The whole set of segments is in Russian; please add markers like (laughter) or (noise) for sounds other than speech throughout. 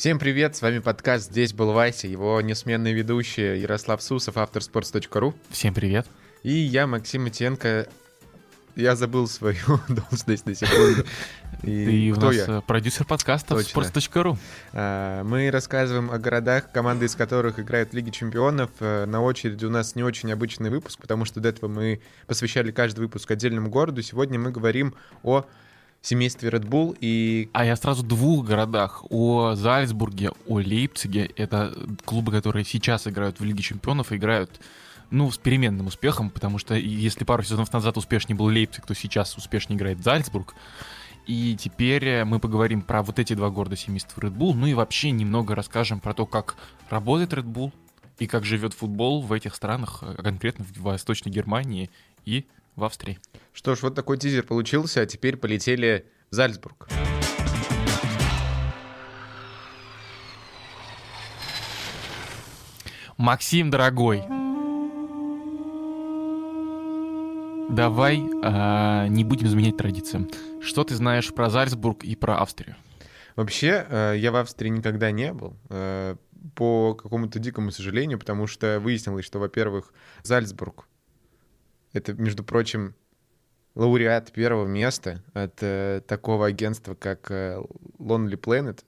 Всем привет, с вами подкаст «Здесь был Вася», его несменный ведущий Ярослав Сусов, автор sports.ru. Всем привет. И я, Максим Матенко. Я забыл свою (laughs) должность на секунду. И, кто у нас я? Э, продюсер подкаста sports.ru. А, мы рассказываем о городах, команды из которых играют в Лиге Чемпионов. Э, на очереди у нас не очень обычный выпуск, потому что до этого мы посвящали каждый выпуск отдельному городу. Сегодня мы говорим о семействе Red Bull и... А я сразу в двух городах. О Зальцбурге, о Лейпциге. Это клубы, которые сейчас играют в Лиге Чемпионов, играют ну, с переменным успехом, потому что если пару сезонов назад успешнее был Лейпциг, то сейчас успешнее играет Зальцбург. И теперь мы поговорим про вот эти два города семейства Red Bull, ну и вообще немного расскажем про то, как работает Red Bull и как живет футбол в этих странах, конкретно в Восточной Германии и в Австрии. Что ж, вот такой тизер получился, а теперь полетели в Зальцбург. Максим, дорогой, давай э, не будем изменять традициям. Что ты знаешь про Зальцбург и про Австрию? Вообще, э, я в Австрии никогда не был. Э, по какому-то дикому сожалению, потому что выяснилось, что, во-первых, Зальцбург это, между прочим, лауреат первого места от э, такого агентства, как э, Lonely Planet.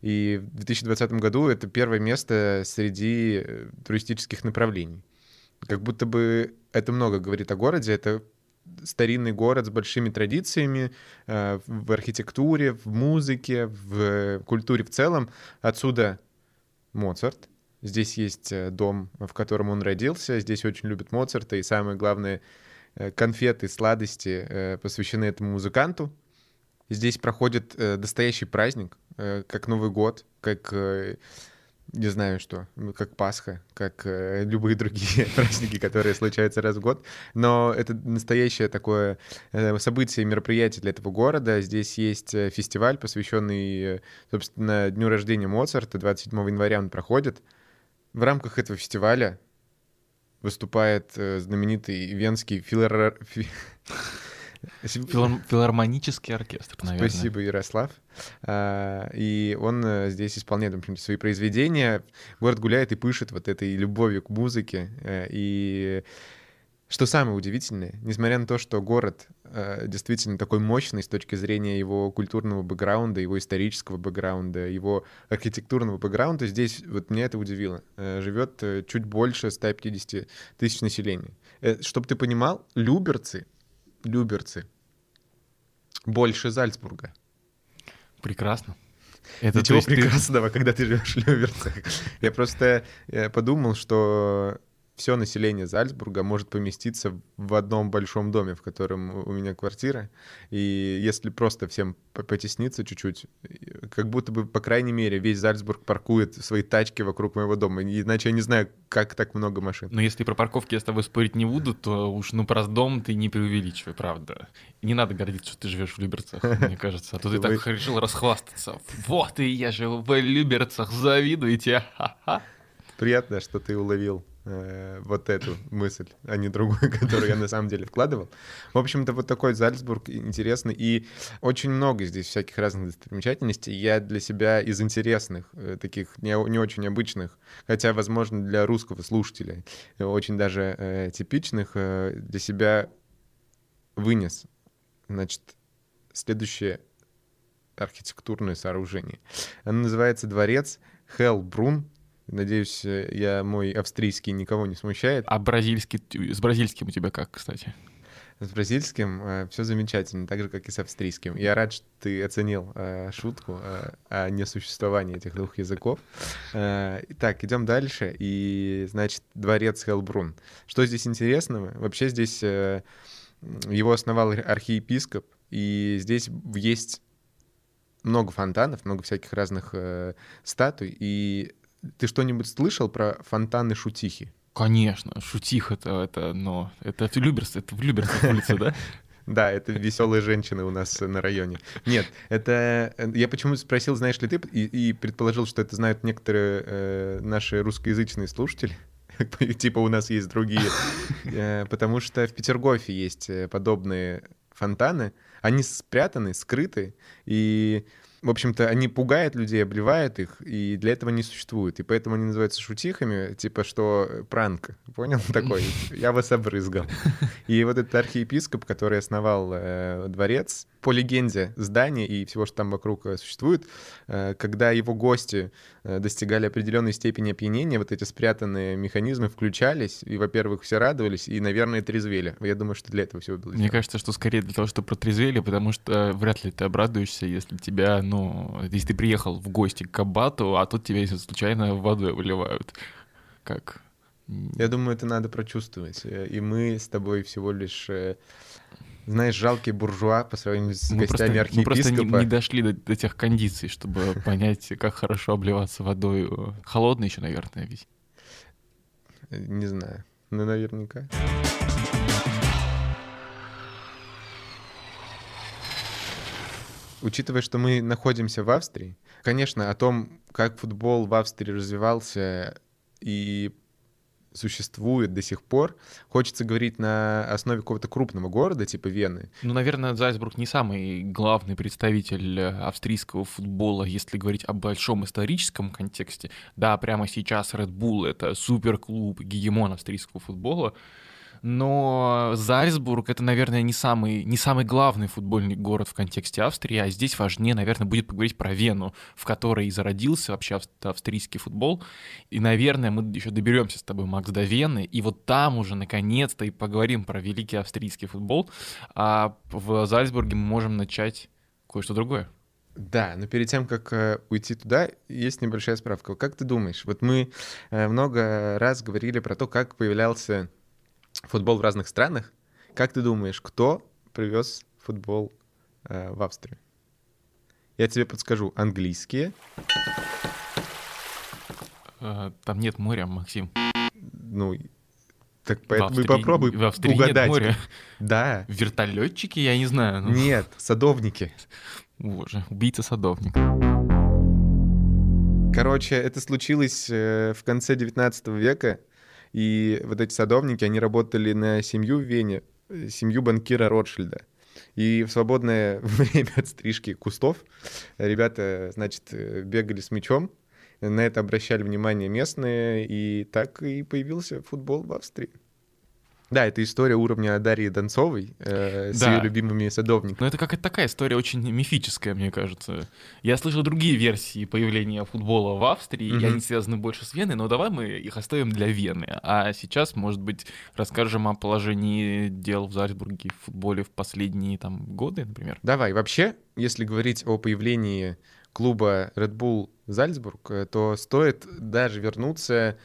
И в 2020 году это первое место среди э, туристических направлений. Как будто бы это много говорит о городе. Это старинный город с большими традициями э, в архитектуре, в музыке, в культуре в целом. Отсюда Моцарт, Здесь есть э, дом, в котором он родился. Здесь очень любят Моцарта. И самое главное, э, конфеты, сладости э, посвящены этому музыканту. Здесь проходит настоящий праздник, как Новый год, как не знаю что, как Пасха, как любые другие (laughs) праздники, которые случаются раз в год. Но это настоящее такое событие, мероприятие для этого города. Здесь есть фестиваль, посвященный, собственно, дню рождения Моцарта. 27 января он проходит. В рамках этого фестиваля выступает э, знаменитый венский филар... (laughs) Филар... филармонический оркестр, наверное. Спасибо, Ярослав. А, и он э, здесь исполняет, например, свои произведения. Город гуляет и пышет вот этой любовью к музыке. Э, и что самое удивительное, несмотря на то, что город действительно такой мощный с точки зрения его культурного бэкграунда, его исторического бэкграунда, его архитектурного бэкграунда, здесь вот меня это удивило. Э, живет э, чуть больше 150 тысяч населения. Э, чтобы ты понимал, люберцы, люберцы больше Зальцбурга. Прекрасно. Это Ничего прекрасного, ты... (laughs) когда ты живешь в Люберцах. Я просто э, подумал, что все население Зальцбурга может поместиться в одном большом доме, в котором у меня квартира. И если просто всем потесниться чуть-чуть, как будто бы, по крайней мере, весь Зальцбург паркует свои тачки вокруг моего дома. Иначе я не знаю, как так много машин. Но если про парковки я с тобой спорить не буду, то уж ну про дом ты не преувеличивай, правда. Не надо гордиться, что ты живешь в Люберцах, мне (laughs) кажется. А то ты так решил расхвастаться. Вот и я живу в Люберцах, завидуете. Приятно, что ты уловил э, вот эту мысль, а не другую, (laughs) которую я на самом деле вкладывал. В общем-то, вот такой Зальцбург интересный. И очень много здесь всяких разных достопримечательностей. Я для себя из интересных, э, таких не, не очень обычных, хотя, возможно, для русского слушателя очень даже э, типичных, э, для себя вынес. Значит, следующее архитектурное сооружение. Оно называется дворец Хелбрун Надеюсь, э, я мой австрийский никого не смущает. А бразильский, с бразильским у тебя как, кстати? С бразильским э, все замечательно, так же, как и с австрийским. Я рад, что ты оценил э, шутку э, о несуществовании этих двух языков. Э, итак, идем дальше. И, значит, дворец Хелбрун. Что здесь интересного? Вообще здесь э, его основал архиепископ, и здесь есть много фонтанов, много всяких разных э, статуй, и ты что-нибудь слышал про фонтаны Шутихи? Конечно, Шутих это, это, но это в Люберс, это в Люберсах улица, да? (laughs) Да, это веселые женщины у нас на районе. Нет, это я почему спросил, знаешь ли ты, и, и предположил, что это знают некоторые э, наши русскоязычные слушатели. (laughs) типа у нас есть другие, (laughs) э, потому что в Петергофе есть э, подобные фонтаны. Они спрятаны, скрыты, и в общем-то, они пугают людей, обливают их, и для этого не существуют. И поэтому они называются шутихами, типа что пранк, понял? (laughs) Такой, я вас обрызгал. (laughs) И вот этот архиепископ, который основал э, дворец, по легенде здания и всего, что там вокруг э, существует, э, когда его гости э, достигали определенной степени опьянения, вот эти спрятанные механизмы включались, и, во-первых, все радовались, и, наверное, трезвели. Я думаю, что для этого все было. Мне кажется, что скорее для того, чтобы протрезвели, потому что вряд ли ты обрадуешься, если тебя, ну, если ты приехал в гости к Кабату, а тут тебя случайно водой выливают. Как? Я думаю, это надо прочувствовать. И мы с тобой всего лишь знаешь, жалкий буржуа по сравнению с мы гостями просто, Мы просто не, не дошли до, до тех кондиций, чтобы (laughs) понять, как хорошо обливаться водой. Холодный еще, наверное, ведь. Не знаю. Ну, наверняка. Учитывая, что мы находимся в Австрии, конечно, о том, как футбол в Австрии развивался и существует до сих пор. Хочется говорить на основе какого-то крупного города, типа Вены. Ну, наверное, Зальцбург не самый главный представитель австрийского футбола, если говорить о большом историческом контексте. Да, прямо сейчас Red Bull — это суперклуб, гегемон австрийского футбола, но Зальцбург — это, наверное, не самый, не самый главный футбольный город в контексте Австрии, а здесь важнее, наверное, будет поговорить про Вену, в которой и зародился вообще австрийский футбол. И, наверное, мы еще доберемся с тобой, Макс, до Вены, и вот там уже, наконец-то, и поговорим про великий австрийский футбол. А в Зальцбурге мы можем начать кое-что другое. Да, но перед тем, как э, уйти туда, есть небольшая справка. Как ты думаешь, вот мы э, много раз говорили про то, как появлялся футбол в разных странах. Как ты думаешь, кто привез футбол э, в Австрию? Я тебе подскажу. Английские. А, там нет моря, Максим. Ну, так поэтому Австрии, попробуй в Австрии угадать. Нет моря. Да. Вертолетчики, я не знаю. Ну... Нет, садовники. Боже, убийца-садовник. Короче, это случилось э, в конце 19 века. И вот эти садовники, они работали на семью в Вене, э, семью банкира Ротшильда. И в свободное (laughs) время от стрижки кустов ребята, значит, э, бегали с мячом, на это обращали внимание местные, и так и появился футбол в Австрии. Да, это история уровня Дарьи Донцовой э, с да. ее любимыми садовниками. Но это какая-то такая история очень мифическая, мне кажется. Я слышал другие версии появления футбола в Австрии, mm-hmm. и они связаны больше с Веной, но давай мы их оставим для Вены. А сейчас, может быть, расскажем о положении дел в Зальцбурге в футболе в последние там годы, например. Давай. Вообще, если говорить о появлении клуба Red Bull Зальцбург, э, то стоит даже вернуться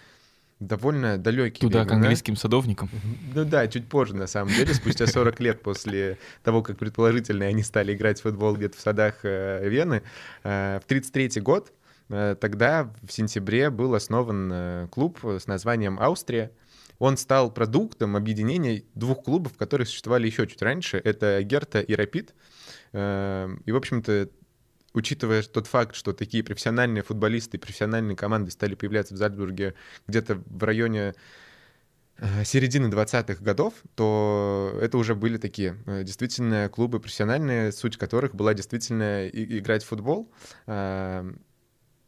довольно далекий. Туда времена. к английским садовникам? Ну да, чуть позже, на самом деле, спустя 40 лет после того, как предположительно они стали играть в футбол где-то в садах э, Вены. Э, в 1933 год э, тогда в сентябре был основан клуб с названием «Австрия». Он стал продуктом объединения двух клубов, которые существовали еще чуть раньше. Это Герта и Рапид. И, в общем-то, учитывая тот факт, что такие профессиональные футболисты, профессиональные команды стали появляться в Зальцбурге где-то в районе э, середины 20-х годов, то это уже были такие э, действительно клубы профессиональные, суть которых была действительно играть в футбол. Э,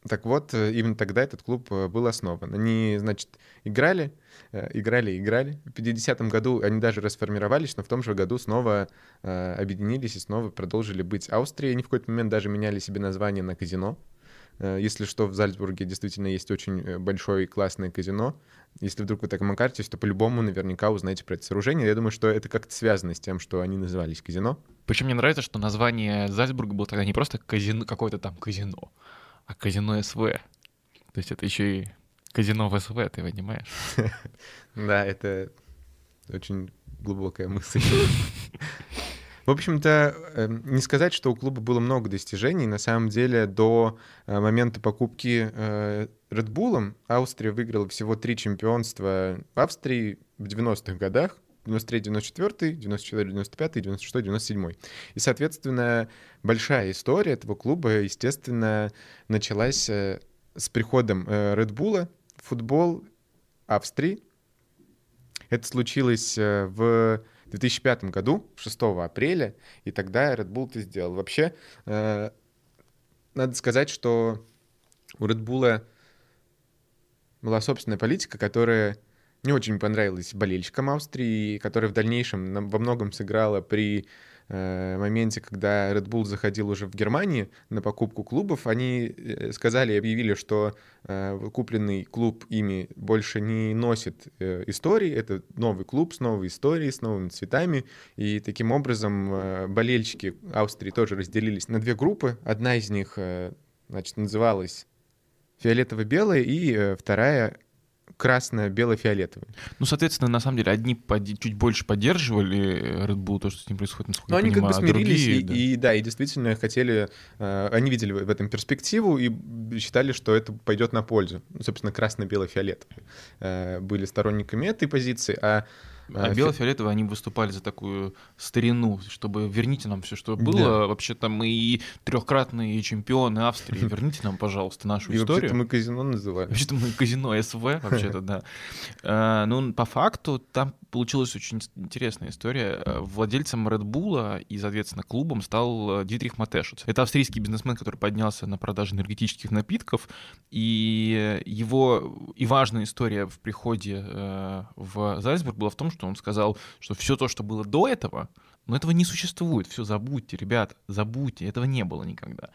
так вот, именно тогда этот клуб был основан. Они, значит, играли, Э, играли, играли. В 50-м году они даже расформировались, но в том же году снова э, объединились и снова продолжили быть Австрией. Они в какой-то момент даже меняли себе название на казино. Э, если что, в Зальцбурге действительно есть очень э, большое и классное казино. Если вдруг вы так окажетесь, то по-любому наверняка узнаете про это сооружение. Я думаю, что это как-то связано с тем, что они назывались казино. Причем мне нравится, что название Зальцбурга было тогда не просто казино, какое-то там казино, а казино СВ. То есть это еще и Казино в СВ, ты понимаешь? (laughs) Да, это очень глубокая мысль. В общем-то, эм, не сказать, что у клуба было много достижений. На самом деле, до э, момента покупки э, Red Bull Австрия выиграла всего три чемпионства в Австрии в 90-х годах. 93, 94, 94, 95, 96, 97. И, соответственно, большая история этого клуба, естественно, началась э, с приходом Red Bull футбол Австрии. Это случилось э, в 2005 году, 6 апреля, и тогда Red Bull это сделал. Вообще, э, надо сказать, что у Red Bull была собственная политика, которая не очень понравилась болельщикам Австрии, которая в дальнейшем во многом сыграла при моменте, когда Red Bull заходил уже в Германии на покупку клубов, они э, сказали и объявили, что э, купленный клуб ими больше не носит э, истории, это новый клуб с новой историей, с новыми цветами, и таким образом э, болельщики Австрии тоже разделились на две группы. Одна из них, э, значит, называлась фиолетово-белая, и э, вторая красно-бело-фиолетовый. Ну, соответственно, на самом деле, одни под... чуть больше поддерживали Red Bull, то, что с ним происходит, насколько Но я они понимаю, как бы а смирились другие, и, да. и, да, и действительно хотели, э, они видели в этом перспективу и считали, что это пойдет на пользу. Ну, собственно, красно-бело-фиолетовые э, были сторонниками этой позиции, а А э, фи- бело-фиолетовые, они выступали за такую старину, чтобы верните нам все, что было. Да. Вообще-то мы и трехкратные чемпионы Австрии. (laughs) Верните нам, пожалуйста, нашу и историю. вообще-то мы казино называли. Вообще-то мы казино СВ, (laughs) вообще-то, да. Э, Ну, по факту, там получилась очень интересная история. Э, Владельцем Red Bull и, соответственно, клубом стал Дитрих Матешец. Это австрийский бизнесмен, который поднялся на продаже энергетических напитков, и его и важная история в приходе в Зальцбург была в том, что он сказал, что все то, что было до этого, но этого не существует. Все, забудьте, ребята, забудьте. Этого не было никогда.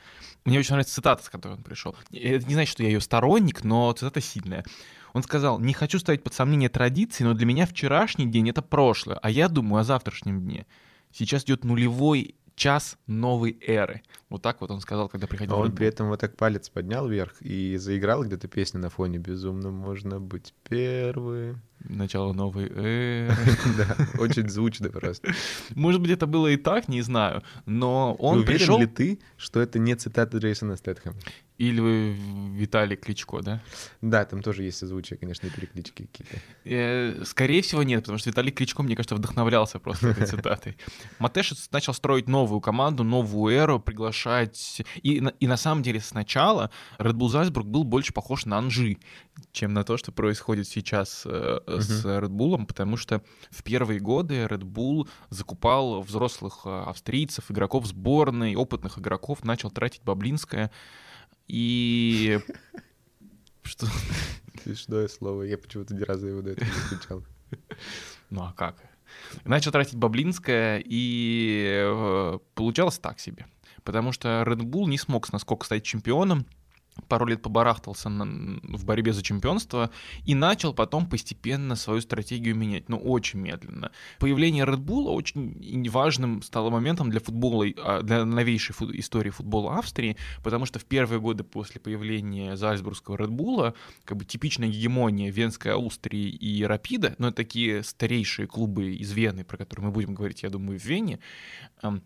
Мне очень нравится цитата, с которой он пришел. Это не значит, что я ее сторонник, но цитата сильная. Он сказал, не хочу ставить под сомнение традиции, но для меня вчерашний день — это прошлое, а я думаю о завтрашнем дне. Сейчас идет нулевой час новой эры. Вот так вот он сказал, когда приходил А он при этом вот так палец поднял вверх и заиграл где-то песню на фоне «Безумно можно быть первым». Начало новой эры. (laughs) Да, очень звучно просто. Может быть, это было и так, не знаю. Но он Уверен пришел... ли ты, что это не цитата Джейсона Стэтхэма? Или Виталий Кличко, да? Да, там тоже есть созвучие, конечно, и переклички какие-то. Э, Скорее всего, нет, потому что Виталий Кличко, мне кажется, вдохновлялся просто этой (laughs) цитатой. Матешец начал строить новую команду, новую эру, приглашать... И, на- и на самом деле сначала Red Bull Зальцбург был больше похож на Анжи, чем на то, что происходит сейчас э, с Red Bull, потому что в первые годы Red Bull закупал взрослых э, австрийцев, игроков сборной, опытных игроков, начал тратить Баблинское. И... (laughs) Что? Смешное слово. Я почему-то ни разу его до этого не встречал. (laughs) Ну а как? Начал тратить Баблинское, и э, получалось так себе. Потому что Red Bull не смог с насколько стать чемпионом, пару лет побарахтался на- в борьбе за чемпионство и начал потом постепенно свою стратегию менять, но очень медленно. Появление Red Bull очень важным стало моментом для футбола, а, для новейшей фу- истории футбола Австрии, потому что в первые годы после появления Зальцбургского Red Bull как бы типичная гегемония Венской Аустрии и Рапида, но это такие старейшие клубы из Вены, про которые мы будем говорить, я думаю, в Вене, эм,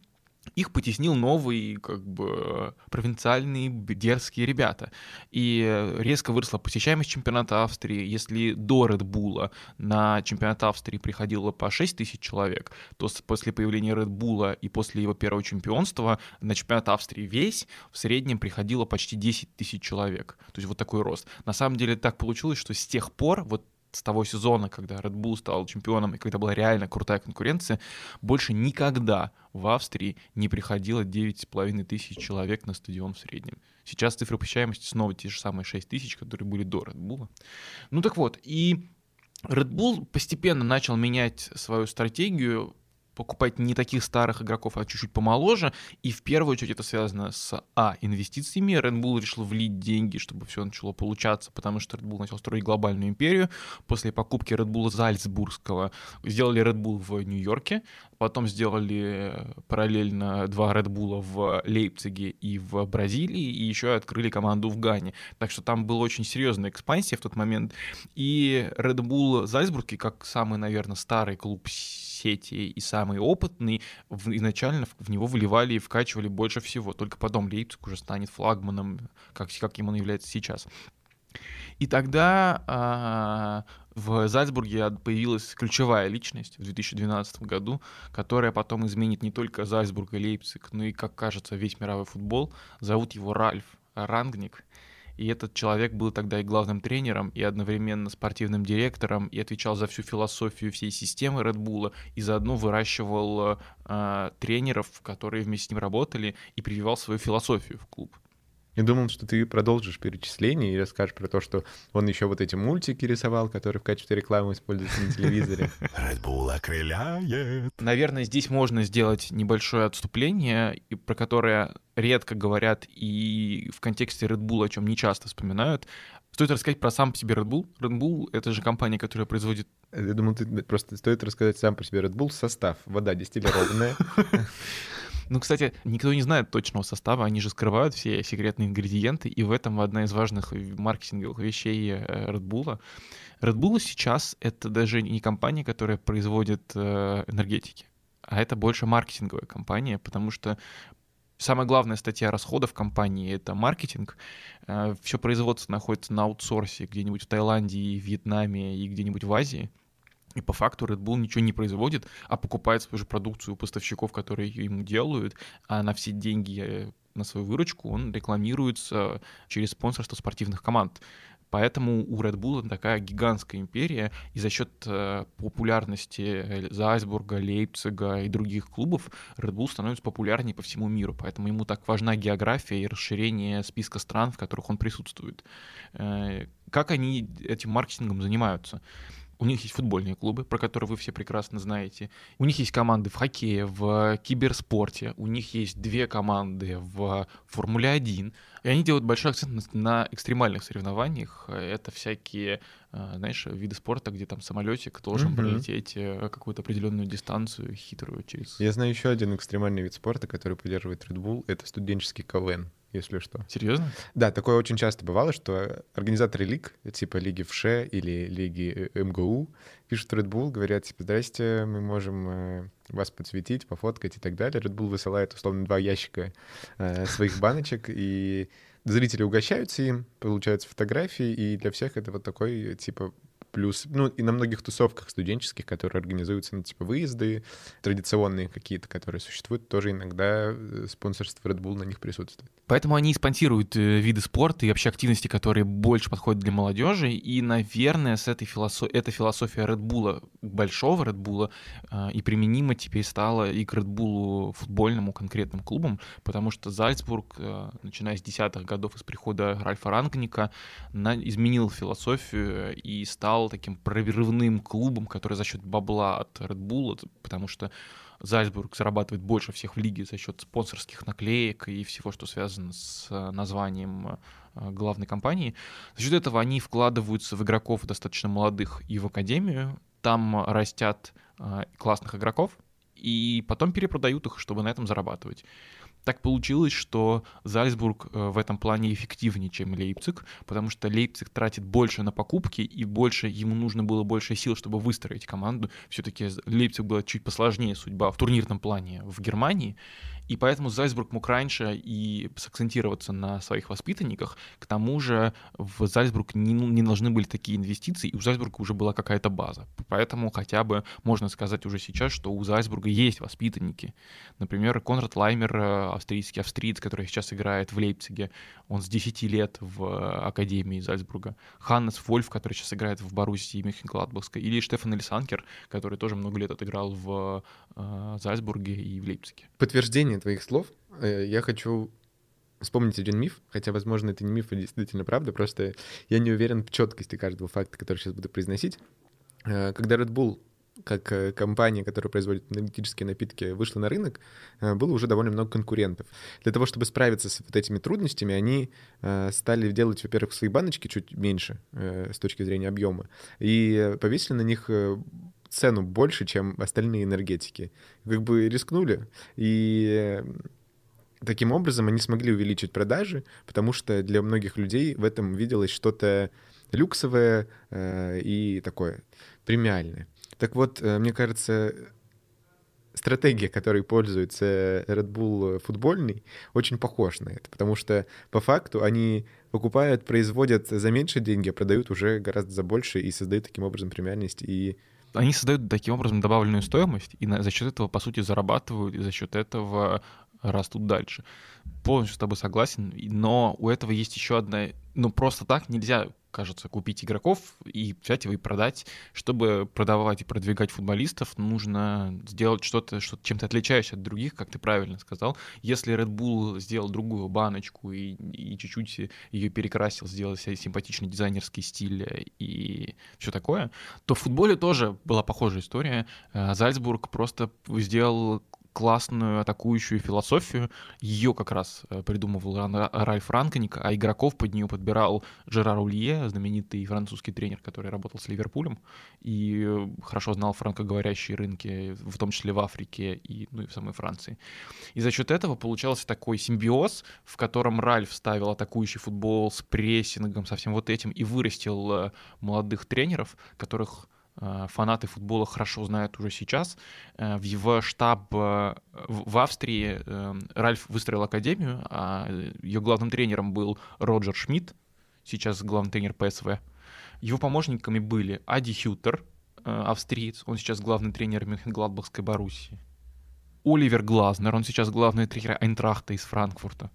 их потеснил новый, как бы, провинциальные дерзкие ребята. И резко выросла посещаемость чемпионата Австрии. Если до Red Bull на чемпионат Австрии приходило по 6 тысяч человек, то после появления Red Bull и после его первого чемпионства на чемпионат Австрии весь в среднем приходило почти 10 тысяч человек. То есть вот такой рост. На самом деле так получилось, что с тех пор, вот с того сезона, когда Red Bull стал чемпионом и когда была реально крутая конкуренция, больше никогда в Австрии не приходило 9,5 тысяч человек на стадион в среднем. Сейчас цифры посещаемости снова те же самые 6 тысяч, которые были до Red Bull. Ну так вот, и Red Bull постепенно начал менять свою стратегию, покупать не таких старых игроков, а чуть-чуть помоложе. И в первую очередь это связано с, а, инвестициями. Red Bull решил влить деньги, чтобы все начало получаться, потому что Red Bull начал строить глобальную империю. После покупки Red Bull Зальцбургского сделали Red Bull в Нью-Йорке, потом сделали параллельно два Red Bull в Лейпциге и в Бразилии, и еще открыли команду в Гане. Так что там была очень серьезная экспансия в тот момент. И Red Bull Зальцбург, как самый, наверное, старый клуб сети и самый опытный, в- изначально в, него выливали и вкачивали больше всего. Только потом Лейпциг уже станет флагманом, как, каким он является сейчас. И тогда а, в Зальцбурге появилась ключевая личность в 2012 году, которая потом изменит не только Зальцбург и Лейпциг, но и, как кажется, весь мировой футбол. Зовут его Ральф Рангник. И этот человек был тогда и главным тренером, и одновременно спортивным директором, и отвечал за всю философию всей системы Red Bull, и заодно выращивал э, тренеров, которые вместе с ним работали, и прививал свою философию в клуб. Я думал, что ты продолжишь перечисление и расскажешь про то, что он еще вот эти мультики рисовал, которые в качестве рекламы используются на телевизоре. Red Bull окрыляет. Наверное, здесь можно сделать небольшое отступление, про которое редко говорят и в контексте Red Bull, о чем не часто вспоминают. Стоит рассказать про сам по себе Red Bull. Red Bull — это же компания, которая производит... Я думал, ты просто стоит рассказать сам по себе Red Bull состав. Вода дистиллированная. (laughs) Ну, кстати, никто не знает точного состава, они же скрывают все секретные ингредиенты, и в этом одна из важных маркетинговых вещей э, Red Bull. Red Bull сейчас — это даже не компания, которая производит э, энергетики, а это больше маркетинговая компания, потому что Самая главная статья расходов компании — это маркетинг. Э, Все производство находится на аутсорсе где-нибудь в Таиланде, и Вьетнаме и где-нибудь в Азии. И по факту Red Bull ничего не производит, а покупает свою же продукцию у поставщиков, которые ее ему делают, а на все деньги э, на свою выручку он рекламируется через спонсорство спортивных команд. Поэтому у Red Bull такая гигантская империя, и за счет э, популярности э, Зальцбурга, Лейпцига и других клубов Red Bull становится популярнее по всему миру. Поэтому ему так важна география и расширение списка стран, в которых он присутствует. Как они этим маркетингом занимаются? У них есть футбольные клубы, про которые вы все прекрасно знаете. У них есть команды в хоккее, в киберспорте. У них есть две команды в Формуле 1. И они делают большой акцент на экстремальных соревнованиях. Это всякие, э, знаешь, виды спорта, где там самолетик должен mm-hmm. пролететь э, какую-то определенную дистанцию хитрую через... Я знаю еще один экстремальный вид спорта, который поддерживает Red Bull. Это студенческий КВН если что. Серьезно? Да, такое очень часто бывало, что организаторы лиг, типа лиги ВШ или лиги э, МГУ, пишут Red Bull, говорят, типа, здрасте, мы можем э, вас подсветить, пофоткать и так далее. Red Bull высылает, условно, два ящика э, своих баночек, и зрители угощаются им, получаются фотографии, и для всех это вот такой, типа, плюс, ну, и на многих тусовках студенческих, которые организуются, ну, типа, выезды, традиционные какие-то, которые существуют, тоже иногда э, спонсорство Red Bull на них присутствует. Поэтому они спонсируют э, виды спорта и вообще активности, которые больше подходят для молодежи, и, наверное, с этой философ... эта философия Red Bull, большого Red Bull, э, и применима теперь стала и к Red Bull футбольному конкретным клубам, потому что Зальцбург, э, начиная с десятых годов, из прихода Ральфа Рангника, изменил философию и стал таким прорывным клубом, который за счет бабла от Red Bull, потому что Зальцбург зарабатывает больше всех в лиге за счет спонсорских наклеек и всего, что связано с э, названием э, главной компании. За счет этого они вкладываются в игроков достаточно молодых и в академию. Там растят э, классных игроков, и потом перепродают их, чтобы на этом зарабатывать. Так получилось, что Зальцбург э, в этом плане эффективнее, чем Лейпциг, потому что Лейпциг тратит больше на покупки, и больше ему нужно было больше сил, чтобы выстроить команду. Все-таки Лейпциг была чуть посложнее судьба в турнирном плане в Германии, и поэтому Зальцбург мог раньше и сакцентироваться на своих воспитанниках. К тому же в Зальцбург не, ну, не должны были такие инвестиции, и у Зальцбурга уже была какая-то база. Поэтому хотя бы можно сказать уже сейчас, что у Зальцбурга есть воспитанники. Например, Конрад Лаймер, э, австрийский австриец, который сейчас играет в Лейпциге, он с 10 лет в Академии Зальцбурга. Ханнес Вольф, который сейчас играет в Боруссии Мюнхен-Гладбахской. Или Штефан Элисанкер, который тоже много лет отыграл в э, Зальцбурге и в Лейпциге. Подтверждение твоих слов э, я хочу вспомнить один миф, хотя, возможно, это не миф, а действительно правда, просто я не уверен в четкости каждого факта, который сейчас буду произносить. Э, когда Red Bull как э, компания, которая производит энергетические напитки, вышла на рынок, было уже довольно много конкурентов. Для того, чтобы справиться с вот этими трудностями, они стали делать, во-первых, свои баночки чуть меньше с точки зрения объема, и повесили на них цену больше, чем остальные энергетики. Как бы рискнули, и таким образом они смогли увеличить продажи, потому что для многих людей в этом виделось что-то люксовое э, и такое премиальное. Так вот, э, мне кажется, стратегия, которой пользуется Red Bull футбольный, очень похож на это, потому что по факту они покупают, производят за меньшие деньги, а продают уже гораздо за больше и создают таким образом премиальность и они создают таким образом добавленную стоимость, и за счет этого, по сути, зарабатывают, и за счет этого растут дальше. Полностью с тобой согласен, но у этого есть еще одна... Ну, просто так нельзя кажется, купить игроков и взять его и продать. Чтобы продавать и продвигать футболистов, нужно сделать что-то, что чем-то отличающееся от других, как ты правильно сказал. Если Red Bull сделал другую баночку и, и чуть-чуть ее перекрасил, сделал себе симпатичный дизайнерский стиль и все такое, то в футболе тоже была похожая история. Э, Зальцбург просто сделал классную атакующую философию. Ее как раз э, придумывал Ральф Ранконик, а игроков под нее подбирал Жерар Улье, знаменитый французский тренер, который работал с Ливерпулем и э, хорошо знал франкоговорящие рынки, в том числе в Африке и, ну, и в самой Франции. И за счет этого получался такой симбиоз, в котором Ральф ставил атакующий футбол с прессингом, со всем вот этим, и вырастил э, молодых тренеров, которых фанаты футбола хорошо знают уже сейчас. Э, в его штаб э, в Австрии Ральф выстроил академию, а ее главным тренером был Роджер Шмидт, сейчас главный тренер ПСВ. Его помощниками были Ади Хютер, австриец, он сейчас главный тренер Мюнхен-Гладбахской Боруссии. Оливер Глазнер, он сейчас главный тренер Айнтрахта из Франкфурта.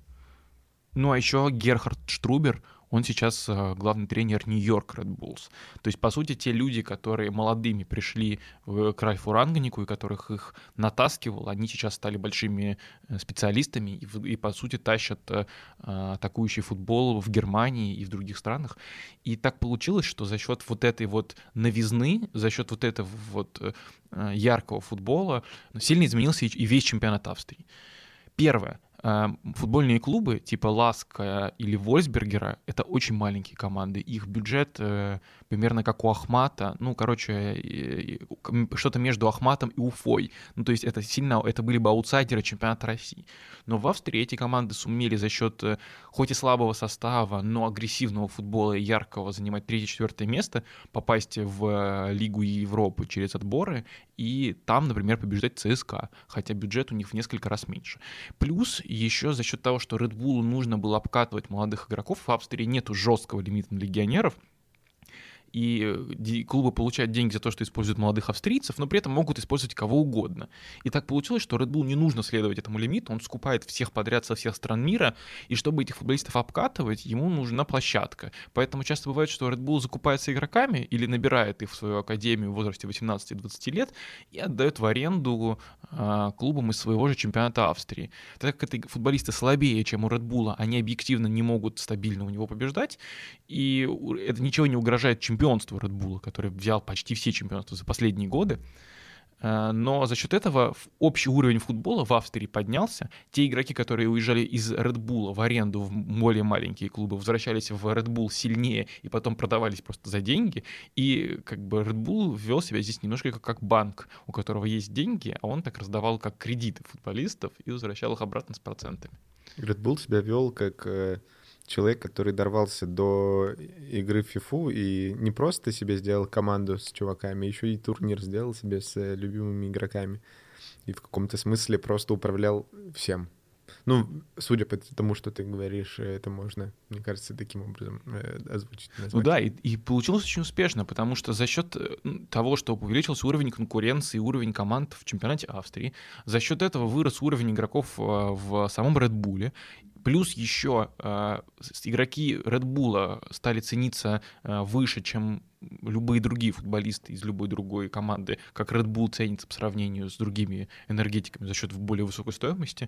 Ну а еще Герхард Штрубер — он сейчас э, главный тренер Нью-Йорк Red Bulls. То есть, по сути, те люди, которые молодыми пришли к Ральфу Рангнику и которых их натаскивал, они сейчас стали большими э, специалистами и, и по сути, тащат э, атакующий футбол в Германии и в других странах. И так получилось, что за счет вот этой вот новизны, за счет вот этого вот яркого футбола сильно изменился и весь чемпионат Австрии. Первое. Эм, футбольные клубы типа Ласка или Вольсбергера — это очень маленькие команды. Их бюджет э, примерно как у Ахмата. Ну, короче, что-то между Ахматом и Уфой. Ну, то есть это сильно, это были бы аутсайдеры чемпионата России. Но в Австрии эти команды сумели за счет э, хоть и слабого состава, но агрессивного футбола и яркого занимать третье-четвертое место, попасть в э, Лигу Европы через отборы и там, например, побеждать ЦСКА, хотя бюджет у них в несколько раз меньше. Плюс еще за счет того, что Red Bull нужно было обкатывать молодых игроков, в Австрии нету жесткого лимита на легионеров, и клубы получают деньги за то, что используют молодых австрийцев, но при этом могут использовать кого угодно. И так получилось, что Red Bull не нужно следовать этому лимиту, он скупает всех подряд со всех стран мира, и чтобы этих футболистов обкатывать, ему нужна площадка. Поэтому часто бывает, что Red Bull закупается игроками или набирает их в свою академию в возрасте 18-20 лет и отдает в аренду э, клубам из своего же чемпионата Австрии. Так как это футболисты слабее, чем у Red Bull, они объективно не могут стабильно у него побеждать, и это ничего не угрожает чемпиону чемпионству Red Bull, который взял почти все чемпионства за последние годы. Э, но за счет этого общий уровень футбола в Австрии поднялся. Те игроки, которые уезжали из Red Bull в аренду в более маленькие клубы, возвращались в Red Bull сильнее и потом продавались просто за деньги. И как бы Red Bull вел себя здесь немножко как банк, у которого есть деньги, а он так раздавал как кредиты футболистов и возвращал их обратно с процентами. Red Bull себя вел как э, человек, который дорвался до игры в FIFA и не просто себе сделал команду с чуваками, еще и турнир сделал себе с э, любимыми игроками. И в каком-то смысле просто управлял всем. Ну, судя по тому, что ты говоришь, это можно, мне кажется, таким образом э, озвучить. Назвать. Ну да, и, и получилось очень успешно, потому что за счет э, того, что увеличился уровень конкуренции, уровень команд в чемпионате Австрии, за счет этого вырос уровень игроков в самом Red Bull, Плюс еще э, игроки Red Bull стали цениться э, выше, чем любые другие футболисты из любой другой команды, как Red Bull ценится по сравнению с другими энергетиками за счет более высокой стоимости.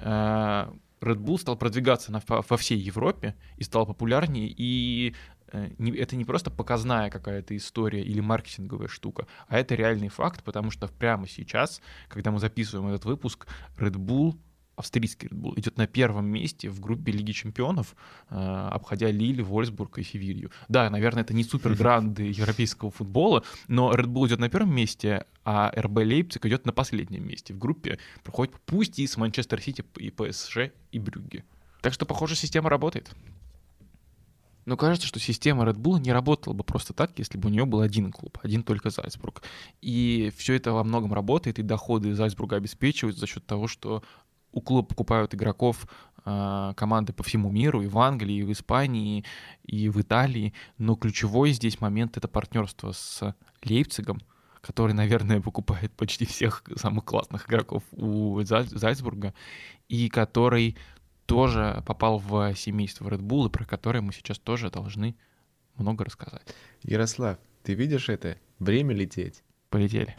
Э, Red Bull стал продвигаться на, во всей Европе и стал популярнее, и э, это не просто показная какая-то история или маркетинговая штука, а это реальный факт, потому что прямо сейчас, когда мы записываем этот выпуск, Red Bull австрийский Red Bull идет на первом месте в группе Лиги Чемпионов, э, обходя Лиль, Вольсбург и Севилью. Да, наверное, это не супер (laughs) гранды европейского футбола, но Red Bull идет на первом месте, а РБ Лейпциг идет на последнем месте в группе, проходит пусть и с Манчестер Сити, и ПСЖ, и Брюгге. Так что, похоже, система работает. Но кажется, что система Red Bull не работала бы просто так, если бы у нее был один клуб, один только Зальцбург. И все это во многом работает, и доходы Зальцбурга обеспечивают за счет того, что у клуба покупают игроков э, команды по всему миру, и в Англии, и в Испании, и в Италии. Но ключевой здесь момент — это партнерство с Лейпцигом, который, наверное, покупает почти всех самых классных игроков у Зальцбурга, и который тоже попал в семейство Red Bull, и про которое мы сейчас тоже должны много рассказать. Ярослав, ты видишь это? Время лететь. Полетели.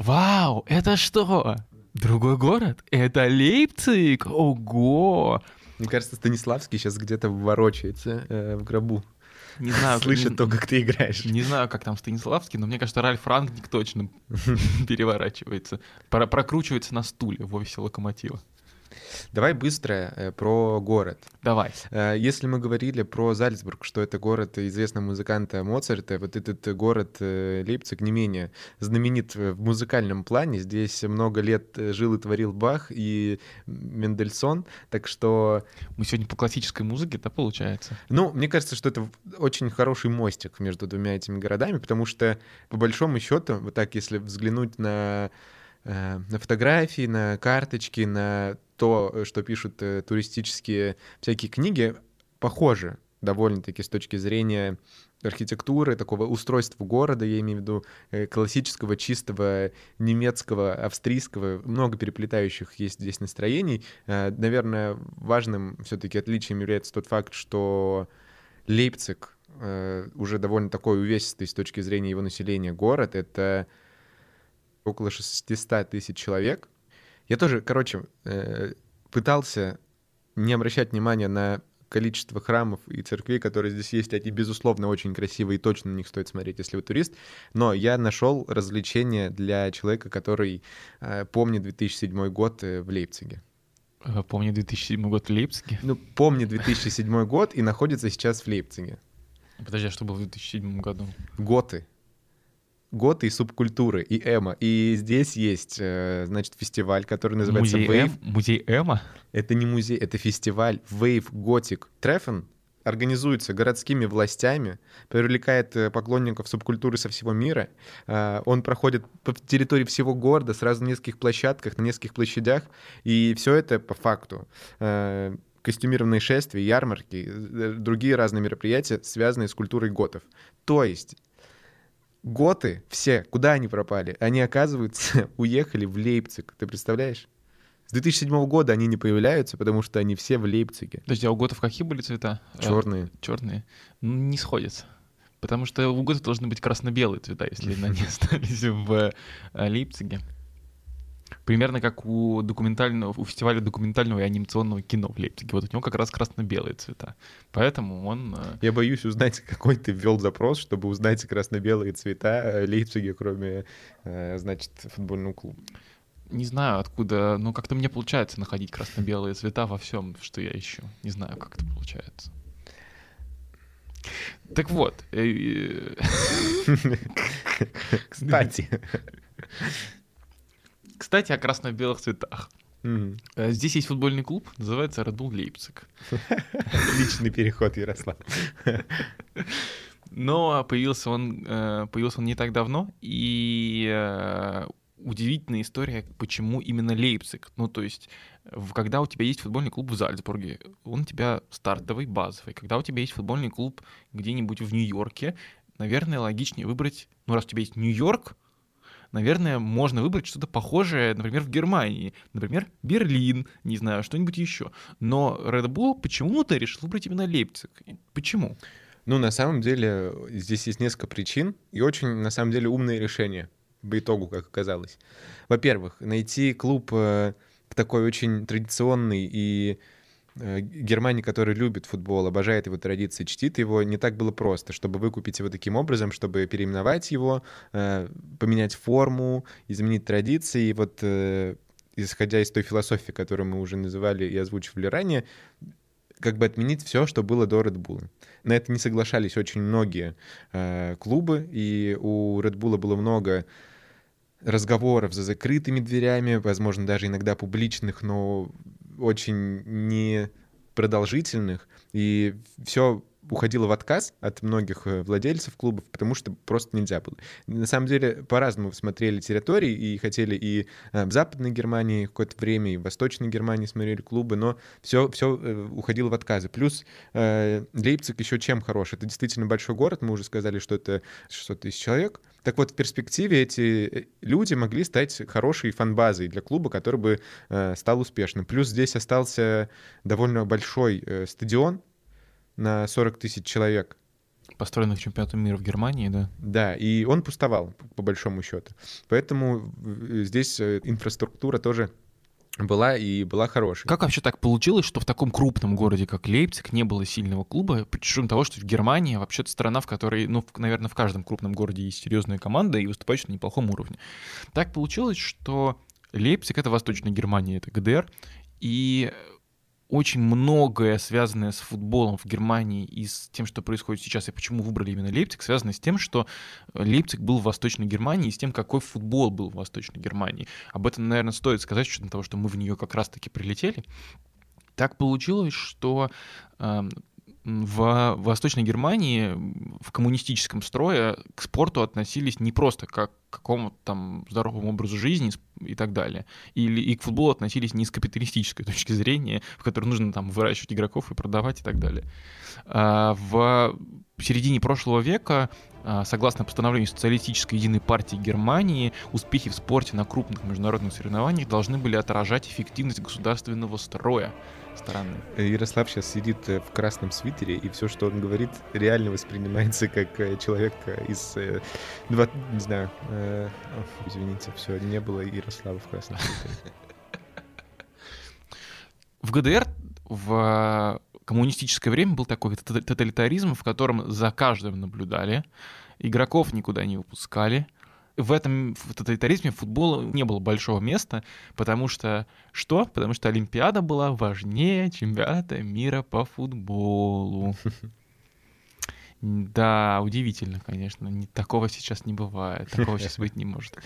Вау, это что? Другой город? Это Лейпциг? Ого! Мне кажется, Станиславский сейчас где-то ворочается э, в гробу. Не знаю, (laughs) Слышит то, как ты играешь. не знаю, как там Станиславский, но мне кажется, Ральф Рангник точно (laughs) переворачивается. Про- прокручивается на стуле в офисе локомотива. Давай быстро э, про город. Давай. Э, Если мы говорили про Зальцбург, что это город известного музыканта Моцарта, вот этот город э, Лейпциг не менее знаменит в музыкальном плане. Здесь много лет жил и творил Бах и Мендельсон, так что, Мы сегодня по классической музыке, да, получается? ну, мне кажется, что это очень хороший мостик между двумя этими городами, потому что, по большому счету, вот так, если взглянуть на на фотографии, на карточки, на то, э, что пишут э, туристические всякие книги, похоже довольно-таки с точки зрения архитектуры, такого устройства города, я имею в виду э, классического, чистого, немецкого, австрийского, много переплетающих есть здесь настроений. Э, Наверное, важным все-таки отличием является тот факт, что Лейпциг э, уже довольно такой увесистый с точки зрения его населения город. Это около 600 тысяч человек. Я тоже, короче, э, пытался не обращать внимания на количество храмов и церквей, которые здесь есть. Они, безусловно, очень красивые, и точно на них стоит смотреть, если вы турист. Но я нашел развлечение для человека, который э, помнит 2007 год э, в Лейпциге. Помню 2007 год в Лейпциге. Ну, помнит 2007 год и находится сейчас в Лейпциге. Подожди, а что было в 2007 году? Готы. Готы и субкультуры, и эмо. И здесь есть, э, значит, фестиваль, который называется Музей, Wave. Эм- Музей Эма? Это не музей, это фестиваль Wave Gothic Treffen. Организуется городскими властями, привлекает э, поклонников субкультуры со всего мира. Э, Он проходит по территории всего города, сразу на нескольких площадках, на нескольких площадях. И все это по факту. Костюмированные шествия, ярмарки, другие разные мероприятия, связанные с культурой готов. То есть готы все, куда они пропали? Они, оказывается, (laughs) уехали в Лейпциг. Ты представляешь? С 2007 года они не появляются, потому что они все в Лейпциге. Подожди, а у готов какие были цвета? Черные. Черные. Ну, не сходятся. Потому что у готов должны быть красно-белые цвета, если (laughs) они (laughs) остались в э, Лейпциге. Примерно как у документального, у фестиваля документального и анимационного кино в Лейпциге. Вот у него как раз красно-белые цвета. Поэтому он... э, Я боюсь узнать, (laughs) какой ты ввел запрос, чтобы узнать красно-белые цвета э, Лейпциге, кроме, э, значит, футбольного клуба. Не знаю, откуда, но как-то мне получается находить красно-белые цвета во всем, что я ищу. Не знаю, как это получается. Так вот. (laughs) Кстати. (laughs) Кстати, о красно-белых цветах. Э, Здесь есть футбольный клуб, называется Red Bull Лейпциг. Отличный переход, Ярослав. Но появился он, э, появился он не так давно, и э, удивительная история, почему именно Лейпциг. Ну, то есть, когда у тебя есть футбольный клуб в Зальцбурге, он у тебя стартовый, базовый. Когда у тебя есть футбольный клуб где-нибудь в Нью-Йорке, наверное, логичнее выбрать, ну, раз у тебя есть Нью-Йорк, наверное, можно выбрать что-то похожее, например, в Германии. Например, Берлин, не знаю, что-нибудь еще. Но Red Bull почему-то решил выбрать именно Лейпциг. Почему? Ну, на самом деле, здесь есть несколько причин и очень, на самом деле, умные решения по итогу, как оказалось. Во-первых, найти клуб э, такой очень традиционный и Германии, который любит футбол, обожает его традиции, чтит его, не так было просто, чтобы выкупить его таким образом, чтобы переименовать его, э, поменять форму, изменить традиции. И вот э, исходя из той философии, которую мы уже называли и озвучивали ранее, как бы отменить все, что было до Red Bull. На это не соглашались очень многие э, клубы, и у Red Bull было много разговоров за закрытыми дверями, возможно, даже иногда публичных, но очень не продолжительных. И все уходила в отказ от многих э, владельцев клубов, потому что просто нельзя было. На самом деле, по-разному смотрели территории и хотели и э, в Западной Германии какое-то время, и в Восточной Германии смотрели клубы, но все, все уходило в отказы. Плюс Лейпциг еще чем хорош? Это действительно большой город, мы уже сказали, что это 600 тысяч человек. Так вот, в перспективе эти люди могли стать хорошей фанбазой для клуба, который бы стал успешным. Плюс здесь остался довольно большой стадион, на 40 тысяч человек. Построенных чемпионатом мира в Германии, да? Да, и он пустовал, по большому счету. Поэтому здесь э, инфраструктура тоже была и была хорошей. Как вообще так получилось, что в таком крупном городе, как Лейпциг, не было сильного клуба, причем того, что в Германии вообще-то страна, в которой, ну, наверное, в каждом крупном городе есть серьезная команда и выступающая на неплохом уровне. Так получилось, что Лейпциг — это Восточная Германия, это ГДР, и очень многое, связанное с футболом в Германии и с тем, что происходит сейчас, и почему выбрали именно Лейпциг, связано с тем, что Лейпциг был в Восточной Германии и с тем, какой футбол был в Восточной Германии. Об этом, наверное, стоит сказать, учетом того, что мы в нее как раз-таки прилетели. Так получилось, что э, в Восточной Германии в коммунистическом строе к спорту относились не просто как к какому-то там здоровому образу жизни и так далее. Или и к футболу относились не с капиталистической (laughs) точки зрения, в которой нужно там выращивать игроков и продавать и так далее. А в середине прошлого века а, согласно постановлению Социалистической единой партии Германии, успехи в спорте на крупных международных соревнованиях должны были отражать эффективность государственного строя стороны. Ярослав сейчас сидит э, в красном свитере, и все, что он говорит, реально воспринимается (laughs) как э, человек из... Э, два, не знаю, э, о, извините, все, не было Ярослава в красном свитере. (laughs) В ГДР в коммунистическое время был такой тоталитаризм, в котором за каждым наблюдали, игроков никуда не выпускали — в этом в тоталитаризме футбола не было большого места, потому что что? Потому что Олимпиада была важнее чемпионата мира по футболу. Да, удивительно, конечно. Такого сейчас не бывает. Такого сейчас быть не может.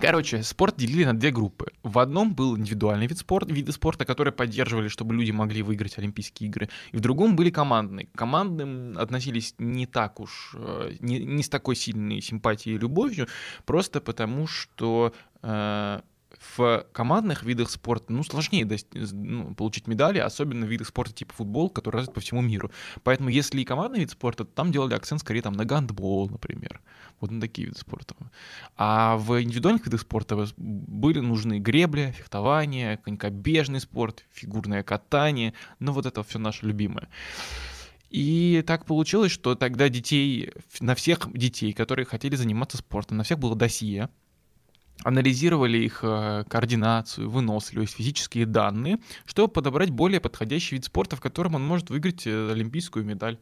Короче, спорт делили на две группы. В одном был индивидуальный вид спорта, виды спорта, которые поддерживали, чтобы люди могли выиграть Олимпийские игры. И в другом были командные. К командным относились не так уж, э, не, не с такой сильной симпатией и любовью, просто потому что э, в командных видах спорта ну, сложнее ну, получить медали, особенно в видах спорта типа футбол, который развит по всему миру. Поэтому если и командный вид спорта, то там делали акцент скорее там, на гандбол, например. Вот на такие виды спорта. А в индивидуальных видах спорта были нужны гребля, фехтование, конькобежный спорт, фигурное катание. Ну вот это все наше любимое. И так получилось, что тогда детей, на всех детей, которые хотели заниматься спортом, на всех было досье, анализировали их э, координацию, выносливость, физические данные, чтобы подобрать более подходящий вид спорта, в котором он может выиграть э, олимпийскую медаль.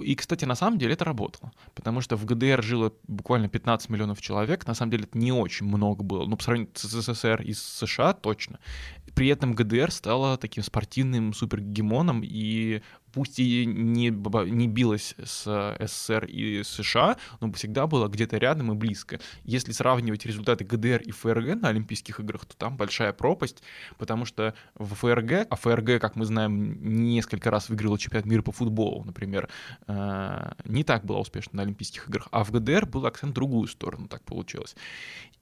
И, кстати, на самом деле это работало, потому что в ГДР жило буквально 15 миллионов человек, на самом деле это не очень много было, но по сравнению с СССР и с США точно. При этом ГДР стала таким спортивным супергегемоном, и пусть и не, не билась с СССР и США, но всегда была где-то рядом и близко. Если сравнивать результаты ГДР и ФРГ на Олимпийских играх, то там большая пропасть, потому что в ФРГ, а ФРГ, как мы знаем, несколько раз выиграла чемпионат мира по футболу, например, э, не так была успешна на Олимпийских играх, а в ГДР был акцент в другую сторону, так получилось.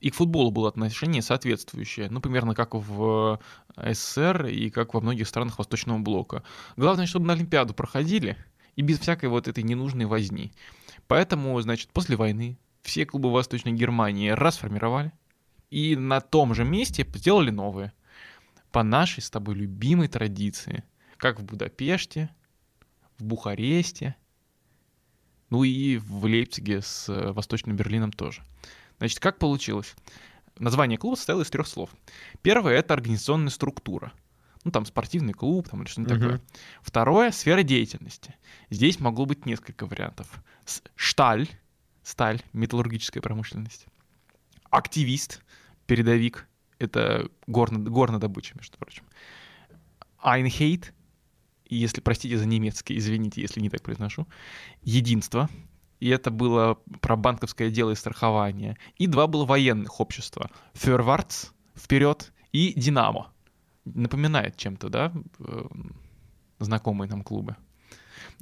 И к футболу было отношение соответствующее, ну, примерно как в СССР и как во многих странах Восточного блока. Главное, чтобы на Олимпиаду проходили и без всякой вот этой ненужной возни. Поэтому, значит, после войны все клубы Восточной Германии расформировали и на том же месте сделали новые. По нашей с тобой любимой традиции. Как в Будапеште, в Бухаресте, ну и в Лейпциге с э, Восточным Берлином тоже. Значит, как получилось? Название клуба состояло из трех слов. Первое — это организационная структура. Ну, там спортивный клуб, там или что-нибудь uh-huh. такое. Второе — сфера деятельности. Здесь могло быть несколько вариантов. Шталь, сталь, металлургическая промышленность. Активист, передовик, это горно, горнодобыча, между прочим. Айнхейт, если, простите за немецкий, извините, если не так произношу. Единство, и это было про банковское дело и страхование. И два было военных общества. Фервардс, вперед, и Динамо. Напоминает чем-то, да, э, знакомые нам клубы.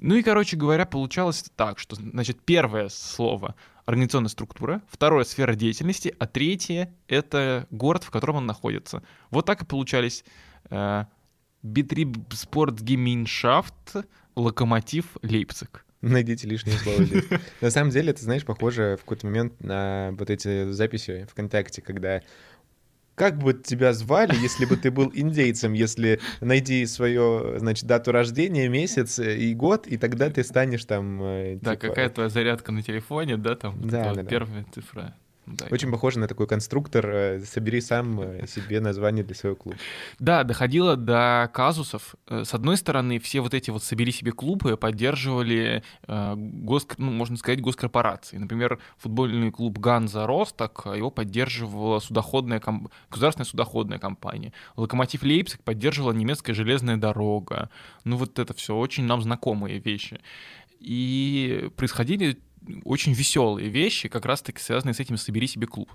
Ну и, короче говоря, получалось так, что, значит, первое слово — организационная структура, второе — сфера деятельности, а третье — это город, в котором он находится. Вот так и получались э, Битриб Спортгеминшафт, Локомотив, Лейпциг. Найдите лишнее слово здесь. (laughs) На самом деле, это, знаешь, похоже в какой-то момент на вот эти записи ВКонтакте, когда как бы тебя звали, если бы ты был индейцем, если найди свое, значит, дату рождения, месяц и год, и тогда ты станешь там... э, Да, типа- какая твоя зарядка на телефоне, да, там вот Да, да, да. первая цифра. Да, Очень похоже на такой конструктор э, «собери сам э, себе название для своего клуба». Да, доходило до казусов. Э, С одной стороны, все вот эти вот «собери себе клубы» поддерживали, гос, ну, можно сказать, госкорпорации. Например, футбольный клуб «Ганза Росток», его поддерживала судоходная ком- государственная судоходная компания. «Локомотив Лейпциг» поддерживала немецкая железная дорога. Ну вот это все очень нам знакомые вещи. И происходили очень веселые вещи, как раз-таки связанные с этим «собери себе клуб».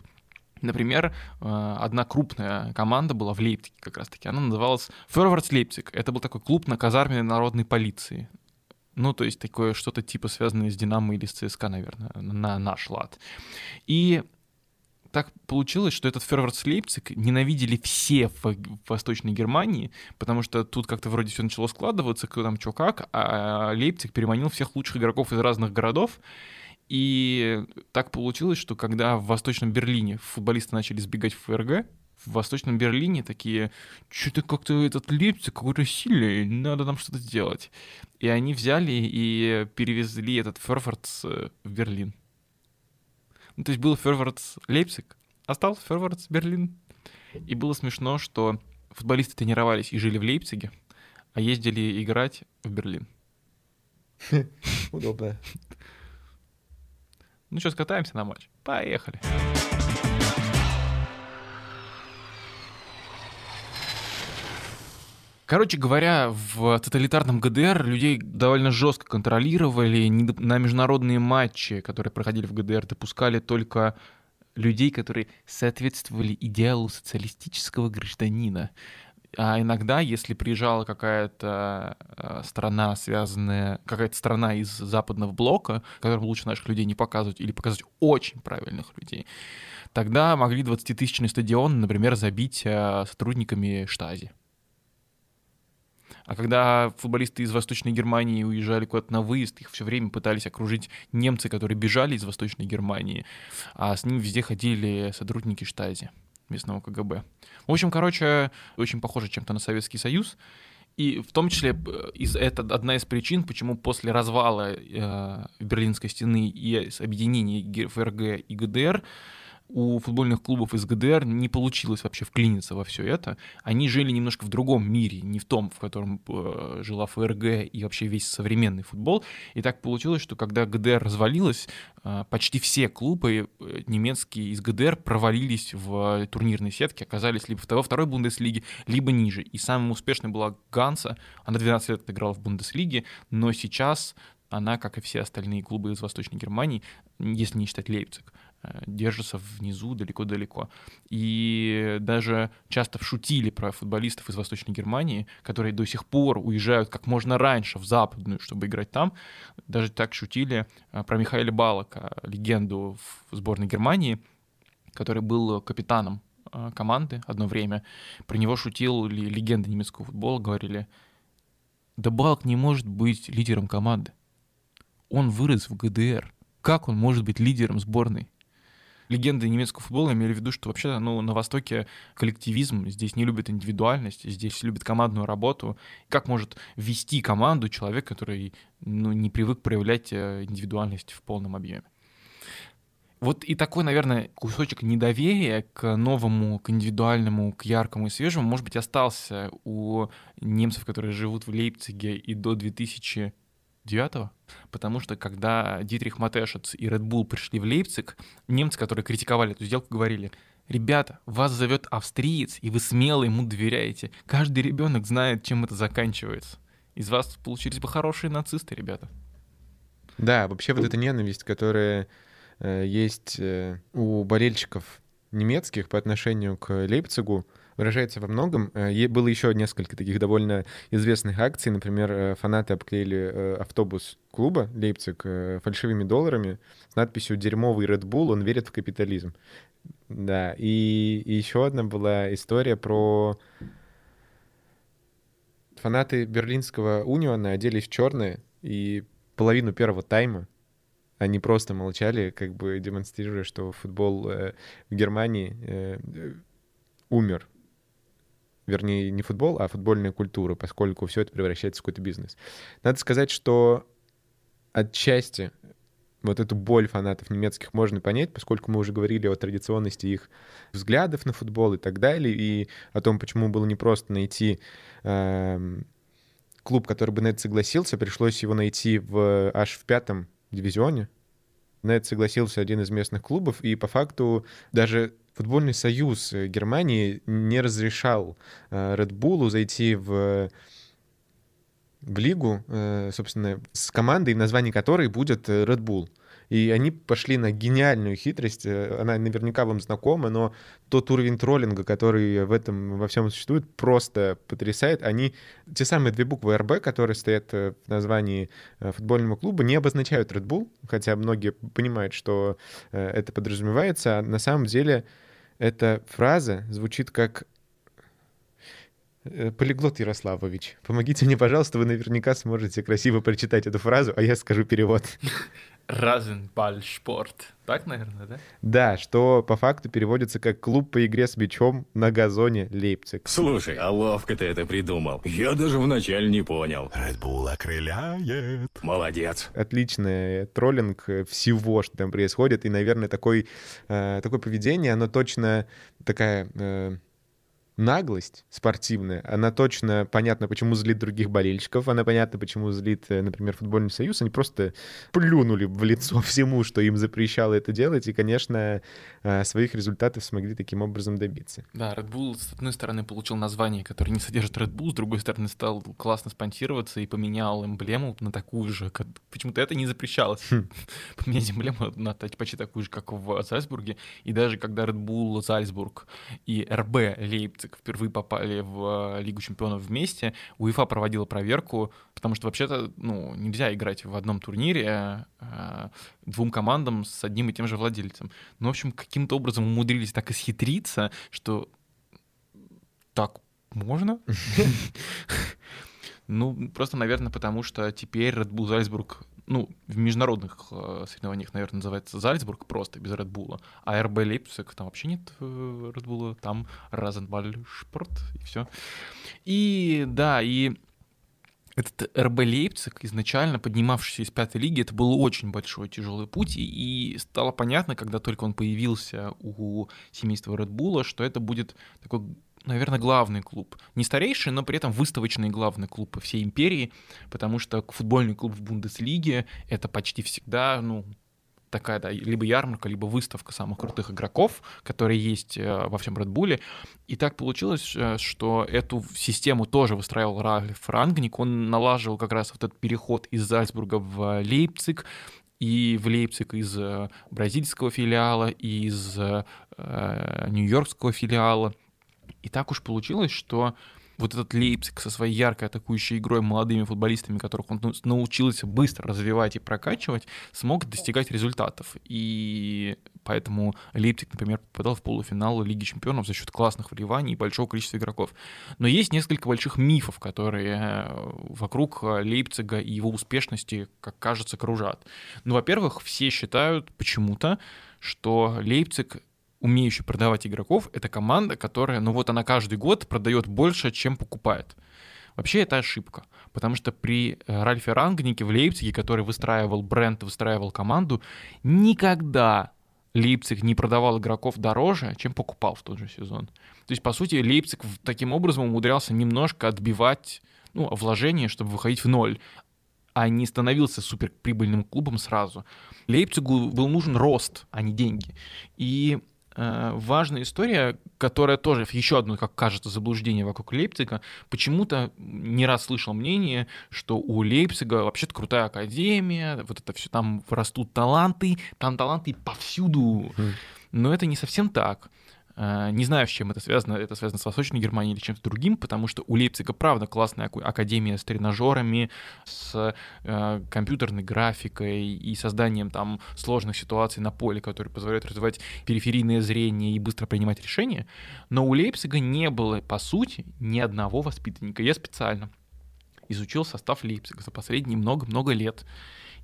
Например, э, одна крупная команда была в Лейпциге как раз-таки. Она называлась Фервардс Лейпциг. Это был такой клуб на казарме народной полиции. Ну, то есть такое что-то типа связанное с Динамо или с ЦСКА, наверное, на наш лад. И так получилось, что этот Фервардс Лейпциг ненавидели все в, Восточной Германии, потому что тут как-то вроде все начало складываться, кто там что как, а Лейпциг переманил всех лучших игроков из разных городов, и так получилось, что когда в Восточном Берлине футболисты начали сбегать в ФРГ, в Восточном Берлине такие, что-то как-то этот Лейпциг какой-то сильный, надо нам что-то сделать. И они взяли и перевезли этот Фервардс э, в Берлин. Ну, то есть был Фервардс Лейпциг, остался Фервардс Берлин. И было смешно, что футболисты тренировались и жили в Лейпциге, а ездили играть в Берлин. (laughs) Удобно. Ну что, скатаемся на матч? Поехали. Короче говоря, в тоталитарном ГДР людей довольно жестко контролировали. На международные матчи, которые проходили в ГДР, допускали только людей, которые соответствовали идеалу социалистического гражданина. А иногда, если приезжала какая-то э, страна, связанная, какая-то страна из западного блока, которым лучше наших людей не показывать или показывать очень правильных людей, тогда могли 20-тысячный стадион, например, забить э, сотрудниками штази. А когда футболисты из Восточной Германии уезжали куда-то на выезд, их все время пытались окружить немцы, которые бежали из Восточной Германии, а с ними везде ходили сотрудники штази местного КГБ. В общем, короче, очень похоже чем-то на Советский Союз. И в том числе э, из, это одна из причин, почему после развала э, Берлинской стены и объединения ФРГ и ГДР у футбольных клубов из ГДР не получилось вообще вклиниться во все это. Они жили немножко в другом мире, не в том, в котором э, жила ФРГ и вообще весь современный футбол. И так получилось, что когда ГДР развалилась, э, почти все клубы э, немецкие из ГДР провалились в турнирной сетке, оказались либо во второй Бундеслиге, либо ниже. И самым успешной была Ганса, она 12 лет играла в Бундеслиге, но сейчас она, как и все остальные клубы из Восточной Германии, если не считать Лейпциг, э, держится внизу далеко-далеко. И даже часто шутили про футболистов из Восточной Германии, которые до сих пор уезжают как можно раньше в Западную, чтобы играть там. Даже так шутили э, про Михаила Балака, легенду в сборной Германии, который был капитаном э, команды одно время. Про него шутил легенды немецкого футбола, говорили, да Балк не может быть лидером команды. Он вырос в ГДР. Как он может быть лидером сборной? Легенды немецкого футбола имели в виду, что вообще ну, на Востоке коллективизм, здесь не любят индивидуальность, здесь любят командную работу. Как может вести команду человек, который ну, не привык проявлять э, индивидуальность в полном объеме? Вот и такой, наверное, кусочек недоверия к новому, к индивидуальному, к яркому и свежему, может быть, остался у немцев, которые живут в Лейпциге и до 2009 Потому что когда Дитрих Матешец и Red Bull пришли в Лейпциг, немцы, которые критиковали эту сделку, говорили, ребята, вас зовет австриец, и вы смело ему доверяете. Каждый ребенок знает, чем это заканчивается. Из вас получились бы хорошие нацисты, ребята. Да, вообще вот эта ненависть, которая э, есть э, у болельщиков немецких по отношению к Лейпцигу, выражается во многом. Э, Было еще несколько таких довольно известных акций. Например, э, фанаты обклеили э, автобус клуба Лейпциг фальшивыми долларами с надписью «Дерьмовый Red Bull, он верит в капитализм». Да, и, и еще одна была история про фанаты берлинского Униона оделись в черное, и половину первого тайма они просто молчали, как бы демонстрируя, что футбол э, в Германии э, умер. Вернее, не футбол, а футбольная культура, поскольку все это превращается в какой-то бизнес. Надо сказать, что отчасти вот эту боль фанатов немецких можно понять, поскольку мы уже говорили о традиционности их взглядов на футбол и так далее, и о том, почему было непросто найти эм, клуб, который бы на это согласился. Пришлось его найти в, аж в пятом дивизионе. На это согласился один из местных клубов, и по факту даже футбольный союз Германии не разрешал э, Red Bull зайти в в лигу, э, собственно, с командой, название которой будет э, Red Bull. И они пошли на гениальную хитрость. э, Она наверняка вам знакома, но тот уровень троллинга, который в этом во всем существует, просто потрясает. Они, те самые две буквы РБ, которые стоят э, в названии э, футбольного клуба, не обозначают Red Bull, хотя многие понимают, что это подразумевается. А на самом деле эта фраза звучит как Полиглот Ярославович, помогите мне, пожалуйста, вы наверняка сможете красиво прочитать эту фразу, а я скажу перевод. (laughs) Разенбальшпорт. Так, наверное, да? Да, что по факту переводится как клуб по игре с мячом на газоне Лейпциг. Слушай, а ловко ты это придумал. Я даже вначале не понял. Red Bull окрыляет. Молодец. Отличный троллинг всего, что там происходит, и, наверное, такой, э, такое поведение, оно точно такая... э, наглость спортивная, она точно понятно, почему злит других болельщиков, она понятно, почему злит, э, например, футбольный союз. Они просто плюнули в лицо (laughs) всему, что им запрещало это делать, и, конечно, э, своих результатов смогли таким образом добиться. Да, Red Bull, с одной стороны, получил название, которое не содержит Red Bull, с другой стороны, стал классно спонсироваться и поменял эмблему на такую же. как- Почему-то это не запрещалось. (laughs) Поменять эмблему на почти такую же, как в Зальцбурге. И даже когда Red Bull Зальцбург и РБ Лейпциг впервые попали в э, Лигу чемпионов вместе, УЕФА проводила проверку, потому что вообще-то ну, нельзя играть в одном турнире э, двум командам с одним и тем же владельцем. Ну, в общем, каким-то образом умудрились так исхитриться, что так можно? (laughs) (laughs) Ну, просто, наверное, потому что теперь Red Bull Зальцбург, ну, в международных э, соревнованиях, наверное, называется Зальцбург просто, без Red Bull. А РБ Лейпциг, там вообще нет э, Red Bull, там Розенбальшпорт, и все. И, да, и этот РБ Лейпциг, изначально поднимавшийся из пятой лиги, это был очень большой тяжелый путь, и, стало понятно, когда только он появился у семейства Red что это будет такой наверное, главный клуб. Не старейший, но при этом выставочный главный клуб по всей империи, потому что футбольный клуб в Бундеслиге — это почти всегда, ну, такая, да, либо ярмарка, либо выставка самых крутых игроков, которые есть э, во всем Редбуле. И так получилось, э, что эту систему тоже выстраивал Ральф Рангник. Он налаживал как раз вот этот переход из Зальцбурга в Лейпциг, и в Лейпциг из э, бразильского филиала, и из э, нью-йоркского филиала. И так уж получилось, что вот этот Лейпциг со своей яркой атакующей игрой молодыми футболистами, которых он научился быстро развивать и прокачивать, смог достигать результатов. И поэтому Лейпциг, например, попадал в полуфинал Лиги Чемпионов за счет классных вливаний и большого количества игроков. Но есть несколько больших мифов, которые э, вокруг Лейпцига и его успешности, как кажется, кружат. Ну, во-первых, все считают почему-то, что Лейпциг умеющий продавать игроков, это команда, которая, ну вот она каждый год продает больше, чем покупает. Вообще это ошибка, потому что при Ральфе Рангнике в Лейпциге, который выстраивал бренд, выстраивал команду, никогда Лейпциг не продавал игроков дороже, чем покупал в тот же сезон. То есть, по сути, Лейпциг таким образом умудрялся немножко отбивать ну, вложения, чтобы выходить в ноль, а не становился суперприбыльным клубом сразу. Лейпцигу был нужен рост, а не деньги. И важная история, которая тоже еще одно, как кажется, заблуждение вокруг Лейпцига. Почему-то не раз слышал мнение, что у Лейпцига вообще-то крутая академия, вот это все там растут таланты, там таланты повсюду. Но это не совсем так. Э, не знаю, с чем это связано. Это связано с Восточной Германией или чем-то другим, потому что у Лейпцига, правда, классная академия с тренажерами, с э, компьютерной графикой и созданием там сложных ситуаций на поле, которые позволяют развивать периферийное зрение и быстро принимать решения. Но у Лейпцига не было, по сути, ни одного воспитанника. Я специально изучил состав Лейпцига за последние много-много лет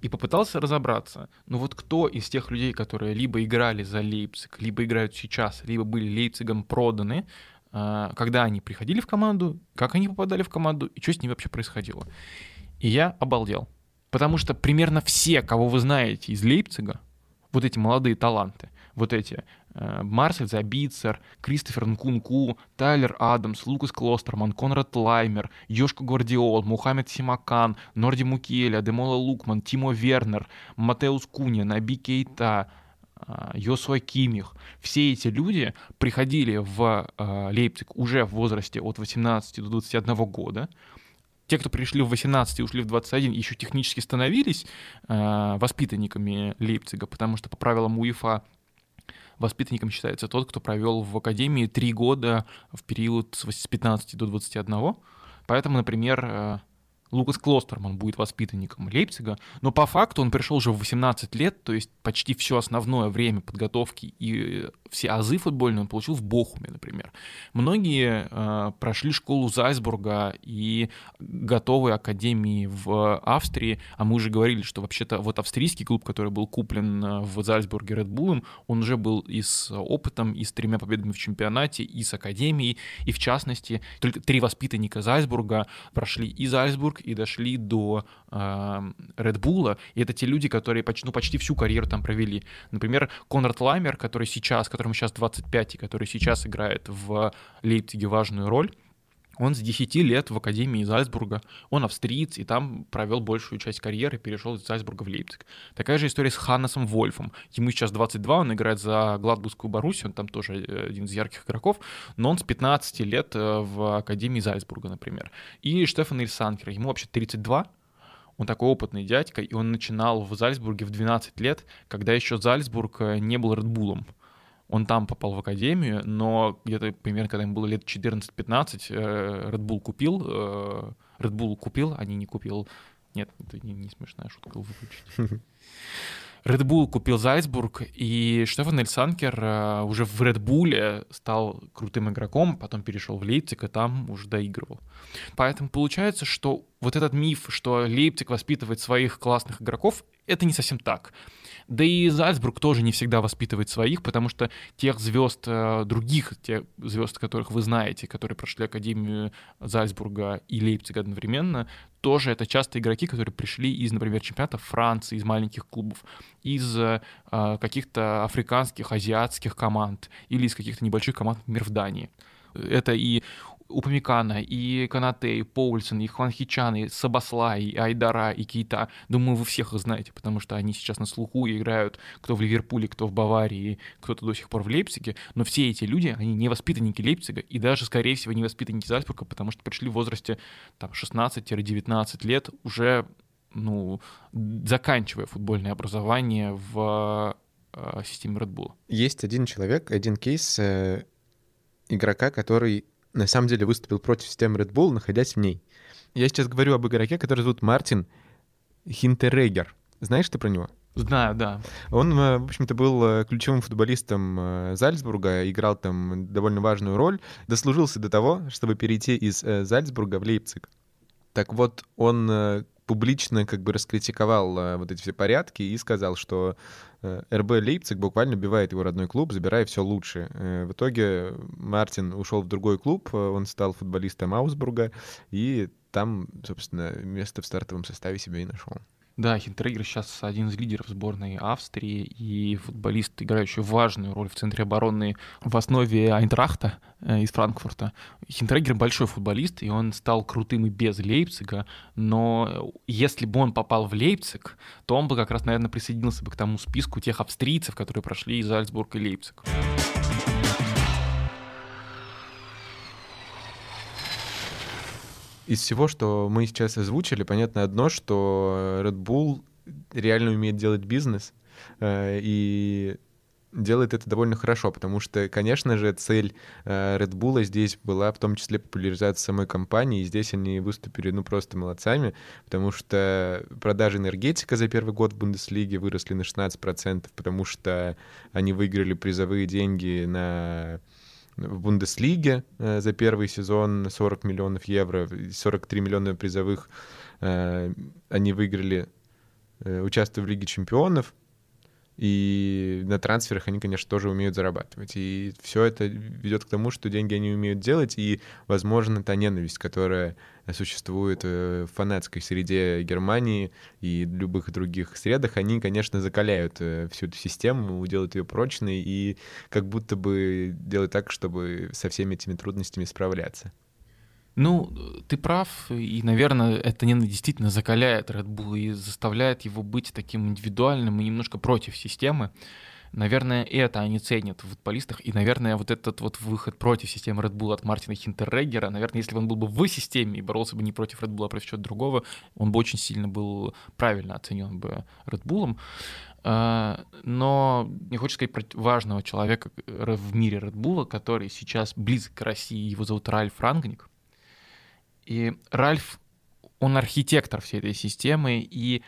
и попытался разобраться, ну вот кто из тех людей, которые либо играли за Лейпциг, либо играют сейчас, либо были Лейпцигом проданы, а, когда они приходили в команду, как они попадали в команду и что с ними вообще происходило. И я обалдел. Потому что примерно все, кого вы знаете из Лейпцига, вот эти молодые таланты, вот эти Марсель Забицер, Кристофер Нкунку, Тайлер Адамс, Лукас Клостерман, Конрад Лаймер, Йошко Гвардиол, Мухаммед Симакан, Норди Мукеля, Демола Лукман, Тимо Вернер, Матеус Куня, Наби Кейта, э, Йосуа Кимих. Все эти люди приходили в э, Лейпциг уже в возрасте от 18 до 21 года, те, кто пришли в 18 и ушли в 21, еще технически становились э, воспитанниками Лейпцига, потому что по правилам УЕФА воспитанником считается тот, кто провел в академии три года в период с 15 до 21. Поэтому, например, э, Лукас Клостерман будет воспитанником Лейпцига, но по факту он пришел уже в 18 лет, то есть почти все основное время подготовки и все азы футбольные он получил в Бохуме, например. Многие э, прошли школу Зальцбурга и готовые академии в Австрии, а мы уже говорили, что вообще-то вот австрийский клуб, который был куплен э, в Зальцбурге Bull, он уже был и с опытом, и с тремя победами в чемпионате, и с академией, и в частности, только три воспитанника Зальцбурга прошли и Зальцбург, и дошли до э, Red Bull, и это те люди, которые почти, ну, почти всю карьеру там провели. Например, Конрад Лаймер, который сейчас, которому сейчас 25 и который сейчас играет в Лейпциге важную роль, он с 10 лет в Академии Зальцбурга, он австриец, и там провел большую часть карьеры, перешел из Зальцбурга в Лейпциг. Такая же история с Ханнесом Вольфом. Ему сейчас 22, он играет за Гладбургскую Боруссию, он там тоже э, один из ярких игроков, но он с 15 лет э, в Академии Зальцбурга, например. И Штефан Ильсанкер, ему вообще 32, он такой опытный дядька, и он начинал в Зальцбурге в 12 лет, когда еще Зальцбург э, не был Редбулом он там попал в академию, но где-то примерно, когда ему было лет 14-15, э, Red Bull купил, э, Red Bull купил, а не не купил. Нет, это не, не смешная шутка, выключить. (laughs) Red Bull купил Зальцбург, и Штефан Эльсанкер э, уже в Red Bull стал крутым игроком, потом перешел в Лейпциг, и там уже доигрывал. Поэтому получается, что вот этот миф, что Лейпциг воспитывает своих классных игроков, это не совсем так. Да и Зальцбург тоже не всегда воспитывает своих, потому что тех звезд, э, других тех звезд, которых вы знаете, которые прошли Академию Зальцбурга и Лейпцига одновременно, тоже это часто игроки, которые пришли из, например, чемпионатов Франции, из маленьких клубов, из э, каких-то африканских, азиатских команд или из каких-то небольших команд, например, в Дании. Это и Упамикана, и Канате, и Поульсон, и Хванхичан, и Сабасла, и Айдара, и Кейта. Думаю, вы всех их знаете, потому что они сейчас на слуху играют кто в Ливерпуле, кто в Баварии, кто-то до сих пор в Лейпциге. Но все эти люди, они не воспитанники Лейпцига, и даже, скорее всего, не воспитанники Зальцбурга, потому что пришли в возрасте там, 16-19 лет, уже ну, заканчивая футбольное образование в э, системе Red Bull. Есть один человек, один кейс э, игрока, который на самом деле выступил против системы Red Bull, находясь в ней. Я сейчас говорю об игроке, который зовут Мартин Хинтерегер. Знаешь ты про него? Знаю, да. Он, э, в общем-то, был э, ключевым футболистом э, Зальцбурга, играл там довольно важную роль, дослужился до того, чтобы перейти из Зальцбурга в Лейпциг. Так вот, он публично как бы раскритиковал вот эти все порядки и сказал, что Э, РБ Лейпциг буквально убивает его родной клуб, забирая все лучше. Э, в итоге Мартин ушел в другой клуб, э, он стал футболистом Аусбурга, и там, собственно, место в стартовом составе себе и нашел. Да, Хинтерегер сейчас один из лидеров сборной Австрии и футболист, играющий важную роль в центре обороны в основе Айнтрахта э, из Франкфурта. Хинтерегер большой футболист, и он стал крутым и без Лейпцига, но если бы он попал в Лейпциг, то он бы как раз, наверное, присоединился бы к тому списку тех австрийцев, которые прошли из Альцбург и Лейпциг. Из всего, что мы сейчас озвучили, понятно одно, что Red Bull реально умеет делать бизнес, э, и делает это довольно хорошо, потому что, конечно же, цель э, Red Bull здесь была в том числе популяризация самой компании, и здесь они выступили, ну, просто молодцами, потому что продажи энергетика за первый год в Бундеслиге выросли на 16%, потому что они выиграли призовые деньги на в Бундеслиге э, за первый сезон 40 миллионов евро, 43 миллиона призовых э, они выиграли, э, участвуя в Лиге чемпионов, и на трансферах они, конечно, тоже умеют зарабатывать. И все это ведет к тому, что деньги они умеют делать, и, возможно, та ненависть, которая существует в фанатской среде Германии и любых других средах, они, конечно, закаляют э, всю эту систему, делают ее прочной и как будто бы делают так, чтобы со всеми этими трудностями справляться. Ну, ты прав, и, наверное, это не действительно закаляет Red Bull и заставляет его быть таким индивидуальным и немножко против системы. Наверное, это они ценят в футболистах, и, наверное, вот этот вот выход против системы Red Bull от Мартина Хинтерреггера, наверное, если бы он был бы в системе и боролся бы не против Red Bull, а против чего-то другого, он бы очень сильно был правильно оценен бы Red Bull. А, но не хочу сказать про важного человека в мире Red Bull, который сейчас близок к России, его зовут Ральф Рангник. И Ральф, он архитектор всей этой системы, и,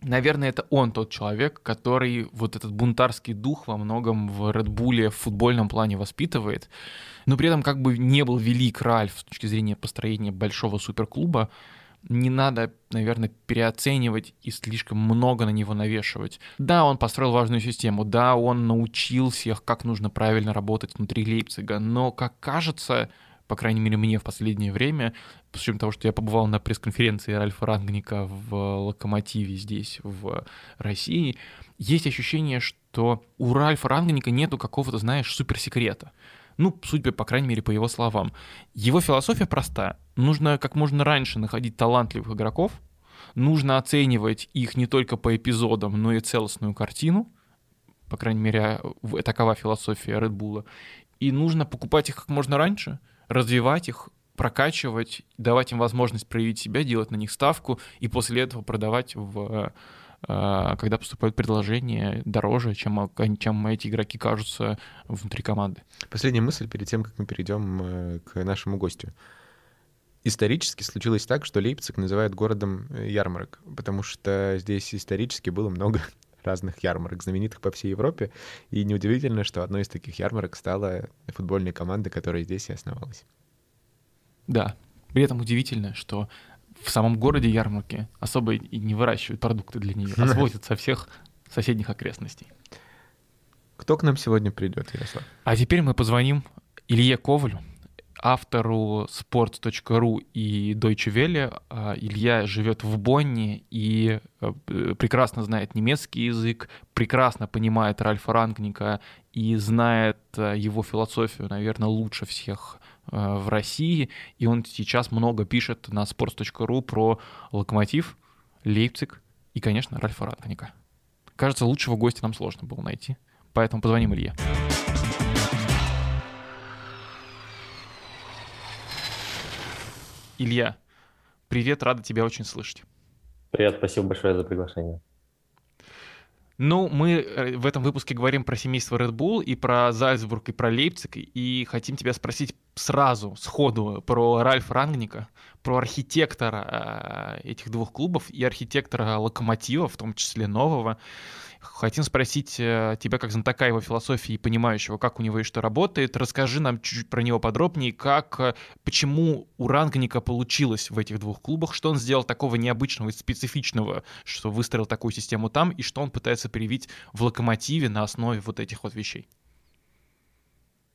наверное, это он тот человек, который вот этот бунтарский дух во многом в Редбуле в футбольном плане воспитывает, но при этом как бы не был велик Ральф с точки зрения построения большого суперклуба, не надо, наверное, переоценивать и слишком много на него навешивать. Да, он построил важную систему, да, он научил всех, как нужно правильно работать внутри Лейпцига, но, как кажется, по крайней мере, мне в последнее время, с учетом того, что я побывал на пресс-конференции Ральфа Рангника в «Локомотиве» здесь, в России, есть ощущение, что у Ральфа Рангника нету какого-то, знаешь, суперсекрета. Ну, судя, по крайней мере, по его словам. Его философия проста. Нужно как можно раньше находить талантливых игроков, нужно оценивать их не только по эпизодам, но и целостную картину, по крайней мере, такова философия Bull, и нужно покупать их как можно раньше — развивать их, прокачивать, давать им возможность проявить себя, делать на них ставку и после этого продавать в э, когда поступают предложения дороже, чем, чем эти игроки кажутся внутри команды. Последняя мысль перед тем, как мы перейдем э, к нашему гостю. Исторически случилось так, что Лейпциг называют городом э, ярмарок, потому что здесь исторически было много разных ярмарок, знаменитых по всей Европе. И неудивительно, что одной из таких ярмарок стала футбольная команда, которая здесь и основалась. Да, при этом удивительно, что в самом городе ярмарки особо и не выращивают продукты для нее, а (laughs) свозят со всех соседних окрестностей. Кто к нам сегодня придет, Ярослав? А теперь мы позвоним Илье Ковалю, автору sport.ru и Deutsche Welle. А, Илья живет в Бонне и э, прекрасно знает немецкий язык, прекрасно понимает Ральфа Рангника и знает э, его философию, наверное, лучше всех э, в России. И он сейчас много пишет на sports.ru про Локомотив, Лейпциг и, конечно, Ральфа Рангника. Кажется, лучшего гостя нам сложно было найти. Поэтому позвоним Илье. Илья, привет, рада тебя очень слышать. Привет, спасибо большое за приглашение. Ну, мы э, в этом выпуске говорим про семейство Red Bull и про Зальцбург и про Лейпциг, и хотим тебя спросить сразу, сходу, про Ральфа Рангника, про архитектора э, этих двух клубов и архитектора Локомотива, в том числе нового. Хотим спросить э, тебя, как знатока его философии и понимающего, как у него и что работает. Расскажи нам чуть-чуть про него подробнее, как, э, почему у Рангника получилось в этих двух клубах, что он сделал такого необычного и специфичного, что выстроил такую систему там, и что он пытается привить в Локомотиве на основе вот этих вот вещей.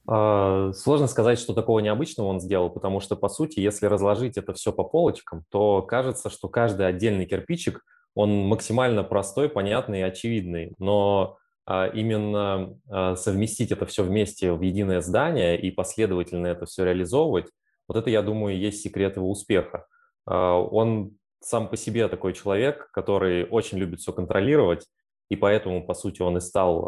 А, сложно сказать, что такого необычного он сделал, потому что, по сути, если разложить это все по полочкам, то кажется, что каждый отдельный кирпичик – он максимально простой, понятный и очевидный, но а, именно а, совместить это все вместе в единое здание и последовательно это все реализовывать, вот это, я думаю, есть секрет его успеха. А, он сам по себе такой человек, который очень любит все контролировать, и поэтому, по сути, он и стал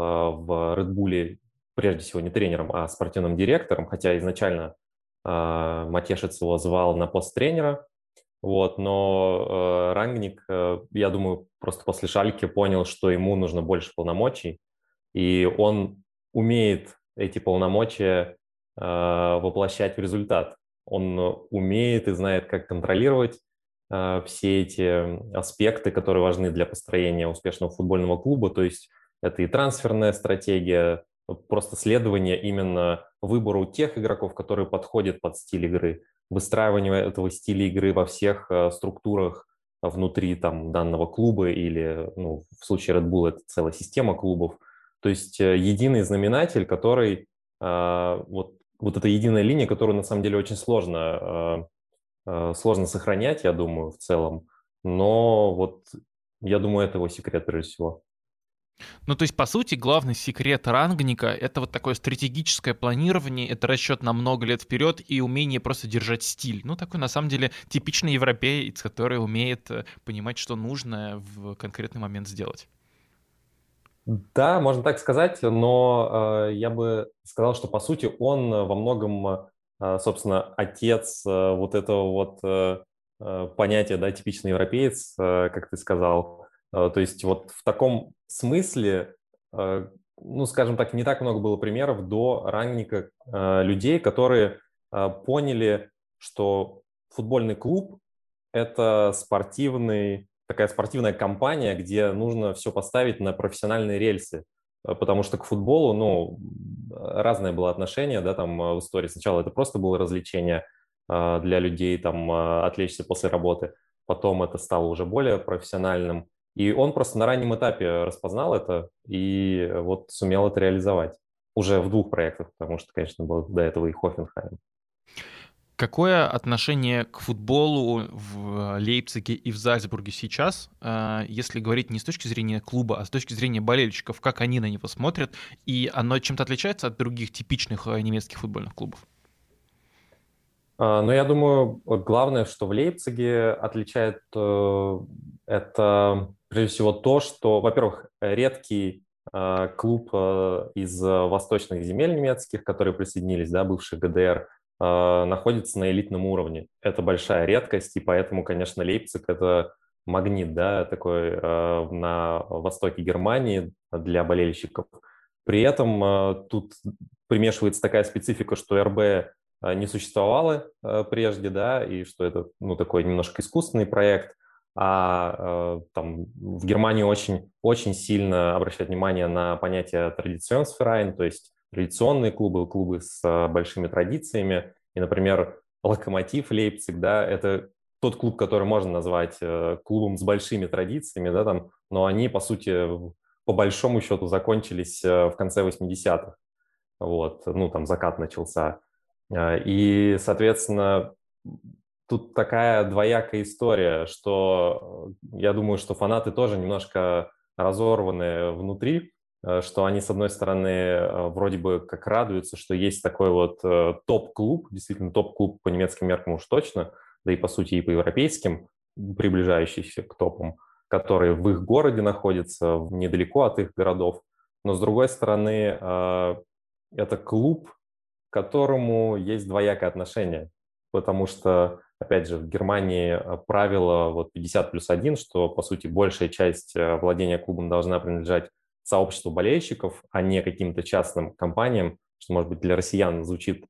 в Red Bull прежде всего не тренером, а спортивным директором, хотя изначально Матешец его звал на пост тренера, вот, но э, Рангник, э, я думаю, просто после Шальки понял, что ему нужно больше полномочий, и он умеет эти полномочия воплощать в результат. Он умеет и знает, как контролировать все эти аспекты, которые важны для построения успешного футбольного клуба. То есть это и трансферная стратегия, просто следование именно выбору тех игроков, которые подходят под стиль игры, выстраивание этого стиля игры во всех структурах внутри там, данного клуба или, ну, в случае Red Bull, это целая система клубов. То есть э, единый знаменатель, который, э, вот, вот эта единая линия, которую на самом деле очень сложно, э, э, сложно сохранять, я думаю, в целом. Но вот я думаю, это его секрет прежде всего. Ну, то есть, по сути, главный секрет рангника — это вот такое стратегическое планирование, это расчет на много лет вперед и умение просто держать стиль. Ну, такой, на самом деле, типичный европеец, который умеет э, понимать, что нужно в конкретный момент сделать. Да, можно так сказать, но э, я бы сказал, что, по сути, он во многом, э, собственно, отец э, вот этого вот э, э понятия, да, типичный европеец, э, как ты сказал, Э, то есть вот в таком смысле, э, ну, скажем так, не так много было примеров до ранника э, людей, которые поняли, что футбольный клуб – это спортивный, такая спортивная компания, где нужно все поставить на профессиональные рельсы. Потому что к футболу, ну, разное было отношение, да, там в истории. Сначала это просто было развлечение для людей, там, отвлечься после работы. Потом это стало уже более профессиональным. И он просто на раннем этапе распознал это и вот сумел это реализовать. Уже в двух проектах, потому что, конечно, был до этого и Хофенхайм. Какое отношение к футболу в Лейпциге и в Зальцбурге сейчас, э, если говорить не с точки зрения клуба, а с точки зрения болельщиков, как они на него смотрят, и оно чем-то отличается от других типичных э, немецких футбольных клубов? А, ну, я думаю, вот главное, что в Лейпциге отличает э, это прежде всего то, что, во-первых, редкий э, клуб э, из восточных земель немецких, которые присоединились, да, бывший ГДР, находится на элитном уровне. Это большая редкость, и поэтому, конечно, Лейпциг – это магнит, да, такой на востоке Германии для болельщиков. При этом тут примешивается такая специфика, что РБ не существовало прежде, да, и что это, ну, такой немножко искусственный проект – а э, там в Германии очень, очень сильно обращают внимание на понятие традиционсферайн, то есть традиционные клубы, клубы с э, большими традициями. И, например, Локомотив Лейпциг, да, это тот клуб, который можно назвать э, клубом с большими традициями, да, там, но они, по сути, по большому счету закончились в конце 80-х. Вот, ну, там закат начался. И, соответственно, тут такая двоякая история, что э, я думаю, что фанаты тоже немножко разорваны внутри, э, что они, с одной стороны, э, вроде бы как радуются, что есть такой вот топ-клуб, действительно топ-клуб по немецким меркам уж точно, да и по сути и по европейским, приближающийся к топам, которые в их городе находятся, недалеко от их городов. Но, с другой стороны, это клуб, к которому есть двоякое отношение, потому что Опять же, в Германии э, правило вот 50 плюс 1, что, по сути, большая часть э, владения клубом должна принадлежать сообществу болельщиков, а не каким-то частным компаниям, что, может быть, для россиян звучит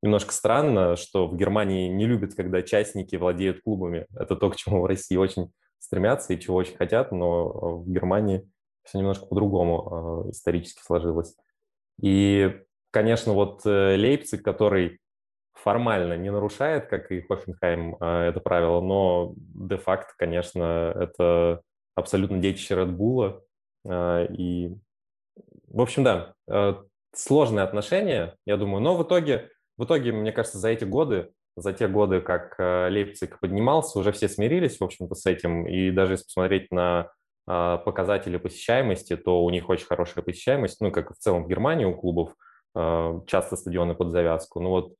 немножко странно, что в Германии не любят, когда частники владеют клубами. Это то, к чему в России очень стремятся и чего очень хотят, но э, в Германии все немножко по-другому исторически сложилось. И, конечно, вот Лейпциг, который формально не нарушает, как и Хофенхайм, а, это правило, но де-факто, конечно, это абсолютно детище Red Bull. А, и, в общем, да, а, сложные отношения, я думаю, но в итоге, в итоге, мне кажется, за эти годы, за те годы, как Лейпциг поднимался, уже все смирились, в общем-то, с этим. И даже если посмотреть на показатели посещаемости, то у них очень хорошая посещаемость, ну, как в целом в Германии у клубов, часто стадионы под завязку. Ну вот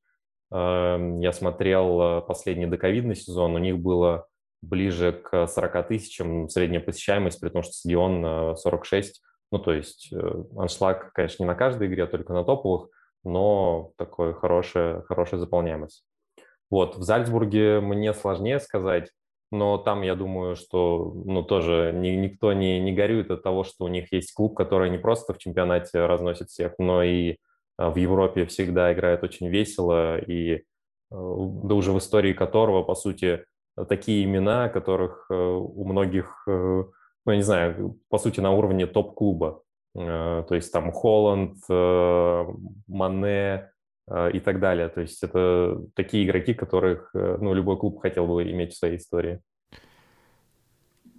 я смотрел э, последний доковидный сезон, у них было ближе к 40 тысячам средняя посещаемость, при том, что стадион 46. Э, ну, то есть э, аншлаг, конечно, не на каждой игре, а только на топовых, но такой хорошая, хорошая заполняемость. Вот, в Зальцбурге мне сложнее сказать. но там, я думаю, что ну, тоже ни, никто не, не горюет от того, что у них есть клуб, который не просто в чемпионате разносит всех, но и в Европе всегда играет очень весело, и да уже в истории которого, по сути, такие имена, которых у многих, ну, я не знаю, по сути, на уровне топ-клуба. То есть там Холланд, Мане, и так далее. То есть это такие игроки, которых э, ну, любой клуб хотел бы иметь в своей истории.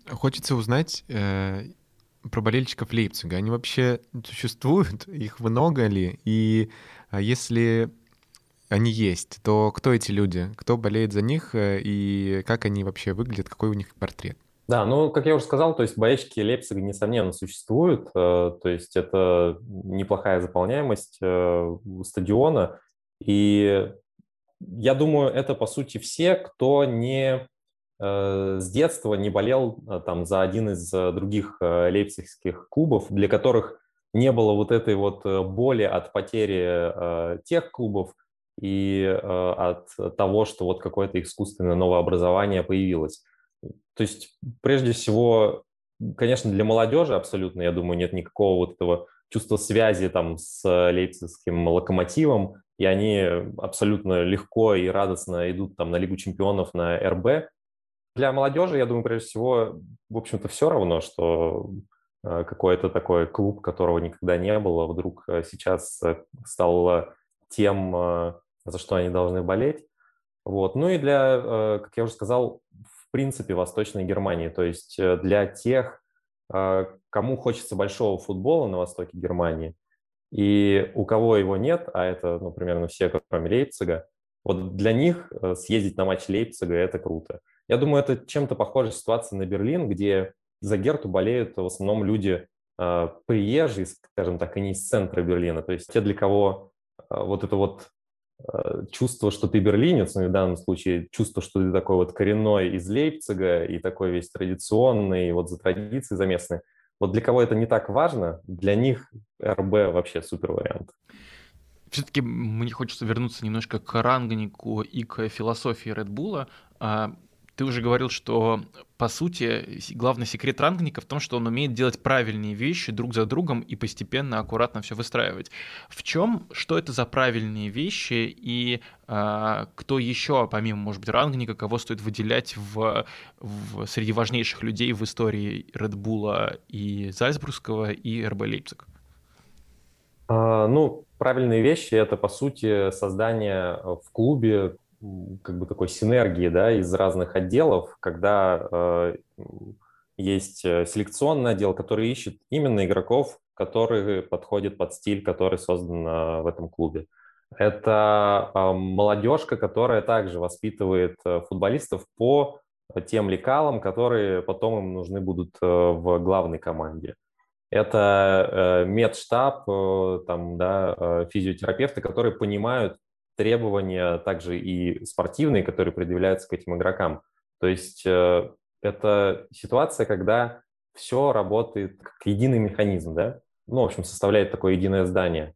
Хочется узнать э, про болельщиков Лейпцига. Они вообще существуют? Их много ли? И а, если они есть, то кто эти люди? Кто болеет за них? Э, и как они вообще выглядят? Какой у них портрет? Да, ну, как я уже сказал, то есть болельщики Лейпцига, несомненно, существуют. Э, то есть это неплохая заполняемость э, стадиона. И я думаю, это, по сути, все, кто не с детства не болел там за один из других лейпцигских клубов, для которых не было вот этой вот боли от потери тех клубов и от того, что вот какое-то искусственное новое образование появилось. То есть, прежде всего, конечно, для молодежи абсолютно, я думаю, нет никакого вот этого чувства связи там с лейпцигским локомотивом, и они абсолютно легко и радостно идут там на Лигу чемпионов, на РБ. Для молодежи, я думаю, прежде всего, в общем-то, все равно, что э, какой-то такой клуб, которого никогда не было, вдруг э, сейчас э, стал тем, за что они должны болеть. Вот. Ну и для, как я уже сказал, принципе Восточной Германии. То есть для тех, кому хочется большого футбола на востоке Германии, и у кого его нет, а это, ну, примерно все, кроме Лейпцига, вот для них э, съездить на матч Лейпцига – это круто. Я думаю, это чем-то похожая ситуация на Берлин, где за Герту болеют в основном люди приезжие, скажем так, и не из центра Берлина. То есть те, для кого вот это вот Э, чувство, что ты берлинец, ну и в данном случае чувство, что ты такой вот коренной из Лейпцига и такой весь традиционный, вот за традиции заместный. Вот для кого это не так важно, для них РБ вообще супер вариант. Все-таки мне хочется вернуться немножко к рангнику и к философии Редбула. Ты уже говорил, что, по сути, главный секрет рангника в том, что он умеет делать правильные вещи друг за другом и постепенно, аккуратно все выстраивать. В чем, что это за правильные вещи и а, кто еще, помимо, может быть, рангника, кого стоит выделять в, в, среди важнейших людей в истории Редбула и Зальцбургского и РБ Лейпциг? А, ну, правильные вещи — это, по сути, создание в клубе как бы такой синергии да, из разных отделов, когда э, есть э, селекционный отдел, который ищет именно игроков, которые подходят под стиль, который создан э, в этом клубе. Это э, молодежка, которая также воспитывает э, футболистов по тем лекалам, которые потом им нужны будут э, в главной команде. Это э, медштаб, э, там, да, э, физиотерапевты, которые понимают требования также и спортивные, которые предъявляются к этим игрокам. То есть это ситуация, когда все работает как единый механизм, да? Ну, в общем, составляет такое единое здание.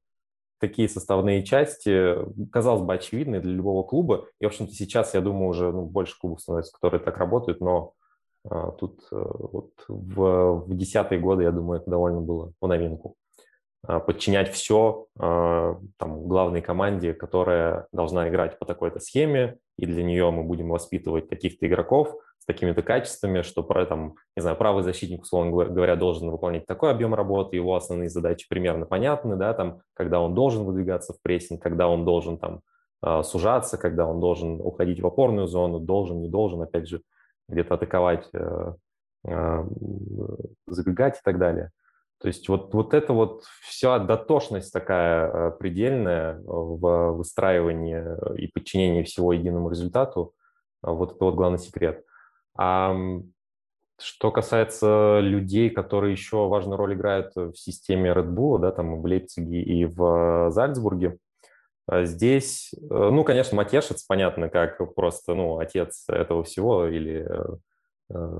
Такие составные части, казалось бы, очевидны для любого клуба. И, в общем-то, сейчас, я думаю, уже ну, больше клубов становится, которые так работают, но тут а, вот в, в десятые годы, я думаю, это довольно было в новинку. А, подчинять все а, там, главной команде, которая должна играть по такой-то схеме, и для нее мы будем воспитывать каких-то игроков с такими-то качествами, что про, там, не знаю, правый защитник, условно говоря, должен выполнять такой объем работы, его основные задачи примерно понятны, да, там, когда он должен выдвигаться в прессинг, когда он должен там а, сужаться, когда он должен уходить в опорную зону, должен, не должен, опять же, где-то атаковать, э, забегать и так далее. То есть вот, вот это вот вся дотошность такая э, предельная в выстраивании и подчинении всего единому результату, вот это вот главный секрет. А что касается людей, которые еще важную роль играют в системе Red Bull, да, там в Лейпциге и в Зальцбурге, э, здесь, э, ну, конечно, Матешец, понятно, как просто, ну, отец этого всего или Э,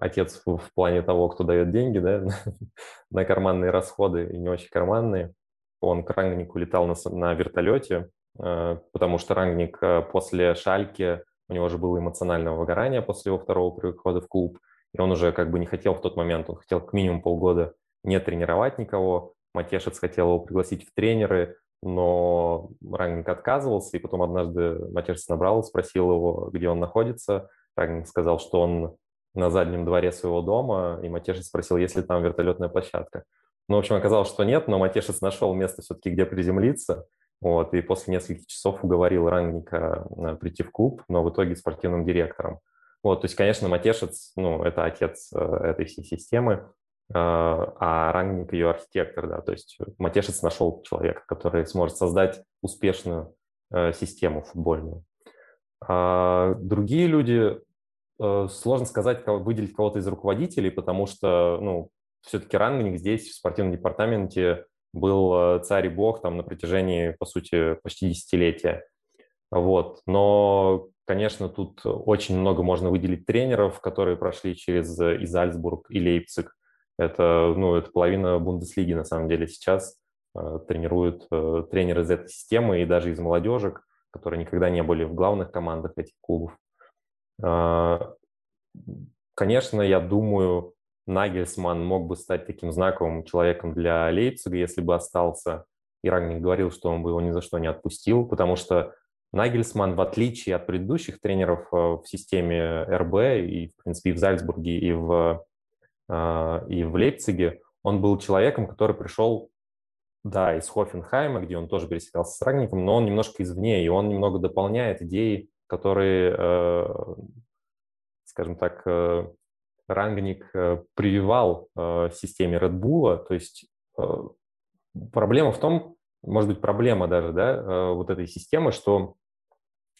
отец в плане того, кто дает деньги да, (laughs) на карманные расходы и не очень карманные. Он к Рангнику летал на, на вертолете, э, потому что Рангник э, после Шальки у него же было эмоциональное выгорание после его второго прихода в клуб, и он уже как бы не хотел в тот момент, он хотел к минимум полгода не тренировать никого. Матешец хотел его пригласить в тренеры, но Рангник отказывался, и потом однажды Матешец набрал, спросил его, где он находится. Рангник сказал, что он на заднем дворе своего дома, и Матешец спросил, есть ли там вертолетная площадка. Ну, в общем, оказалось, что нет, но Матешец нашел место все-таки, где приземлиться, вот, и после нескольких часов уговорил Рангника э, прийти в клуб, но в итоге спортивным директором. Вот, то есть, конечно, Матешец, ну, это отец э, этой всей системы, а Рангник ее архитектор, да, то есть Матешец нашел человека, который сможет создать успешную систему футбольную. А другие люди, сложно сказать, выделить кого-то из руководителей, потому что, ну, все-таки Рангник здесь, в спортивном департаменте, был э, царь и бог там на протяжении, по сути, почти десятилетия. Вот. Но, конечно, тут очень много можно выделить тренеров, которые прошли через э, и Зальцбург, и Лейпциг. Это, ну, это половина Бундеслиги, на самом деле, сейчас э, тренируют э, тренеры из этой системы и даже из молодежек, которые никогда не были в главных командах этих клубов. Э, конечно, я думаю, Нагельсман мог бы стать таким знаковым человеком для Лейпцига, если бы остался. И Рагник говорил, что он бы его ни за что не отпустил, потому что Нагельсман, в отличие от предыдущих тренеров в системе РБ, и, в принципе, и в Зальцбурге, и в, и в Лейпциге, он был человеком, который пришел, да, из Хофенхайма, где он тоже пересекался с Рагником, но он немножко извне, и он немного дополняет идеи, которые, э, скажем так, Рангник э, прививал э, системе Red Bull, то есть э, проблема в том, может быть, проблема даже, да, вот этой системы, что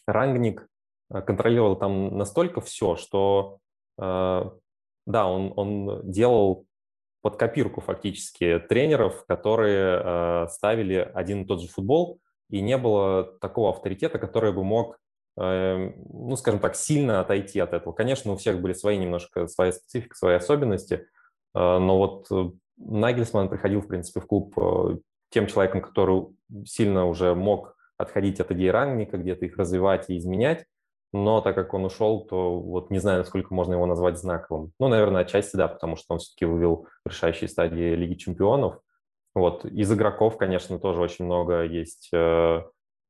Рангник контролировал там настолько все, что, да, он, он делал под копирку фактически тренеров, которые ставили один и тот же футбол, и не было такого авторитета, который бы мог Эм, ну, скажем так, сильно отойти от этого. Конечно, у всех были свои немножко, своя специфика, свои особенности, э, но вот э, Нагельсман приходил, в принципе, в клуб э, тем человеком, который сильно уже мог отходить от идеи ранника, где-то их развивать и изменять, но так как он ушел, то вот не знаю, насколько можно его назвать знаковым. Ну, наверное, отчасти да, потому что он все-таки вывел решающие стадии Лиги Чемпионов. Вот. Из игроков, конечно, тоже очень много есть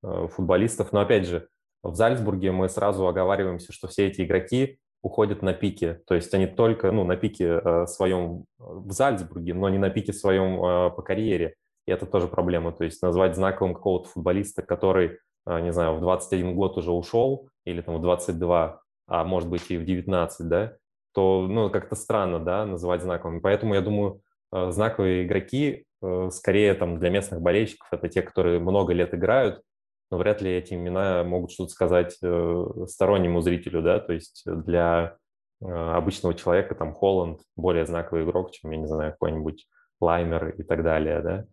футболистов, но опять же, в Зальцбурге мы сразу оговариваемся, что все эти игроки уходят на пике. То есть они только ну, на пике э, своем в Зальцбурге, но не на пике своем э, по карьере. И это тоже проблема. То есть назвать знаковым какого-то футболиста, который, э, не знаю, в 21 год уже ушел, или там в 22, а может быть и в 19, да, то ну, как-то странно да, называть знаковыми. Поэтому я думаю, э, знаковые игроки э, скорее там для местных болельщиков это те, которые много лет играют, но вряд ли эти имена могут что-то сказать э, стороннему зрителю, да, то есть для обычного человека там Холланд более знаковый игрок, чем, я не знаю, какой-нибудь Лаймер и так далее, да.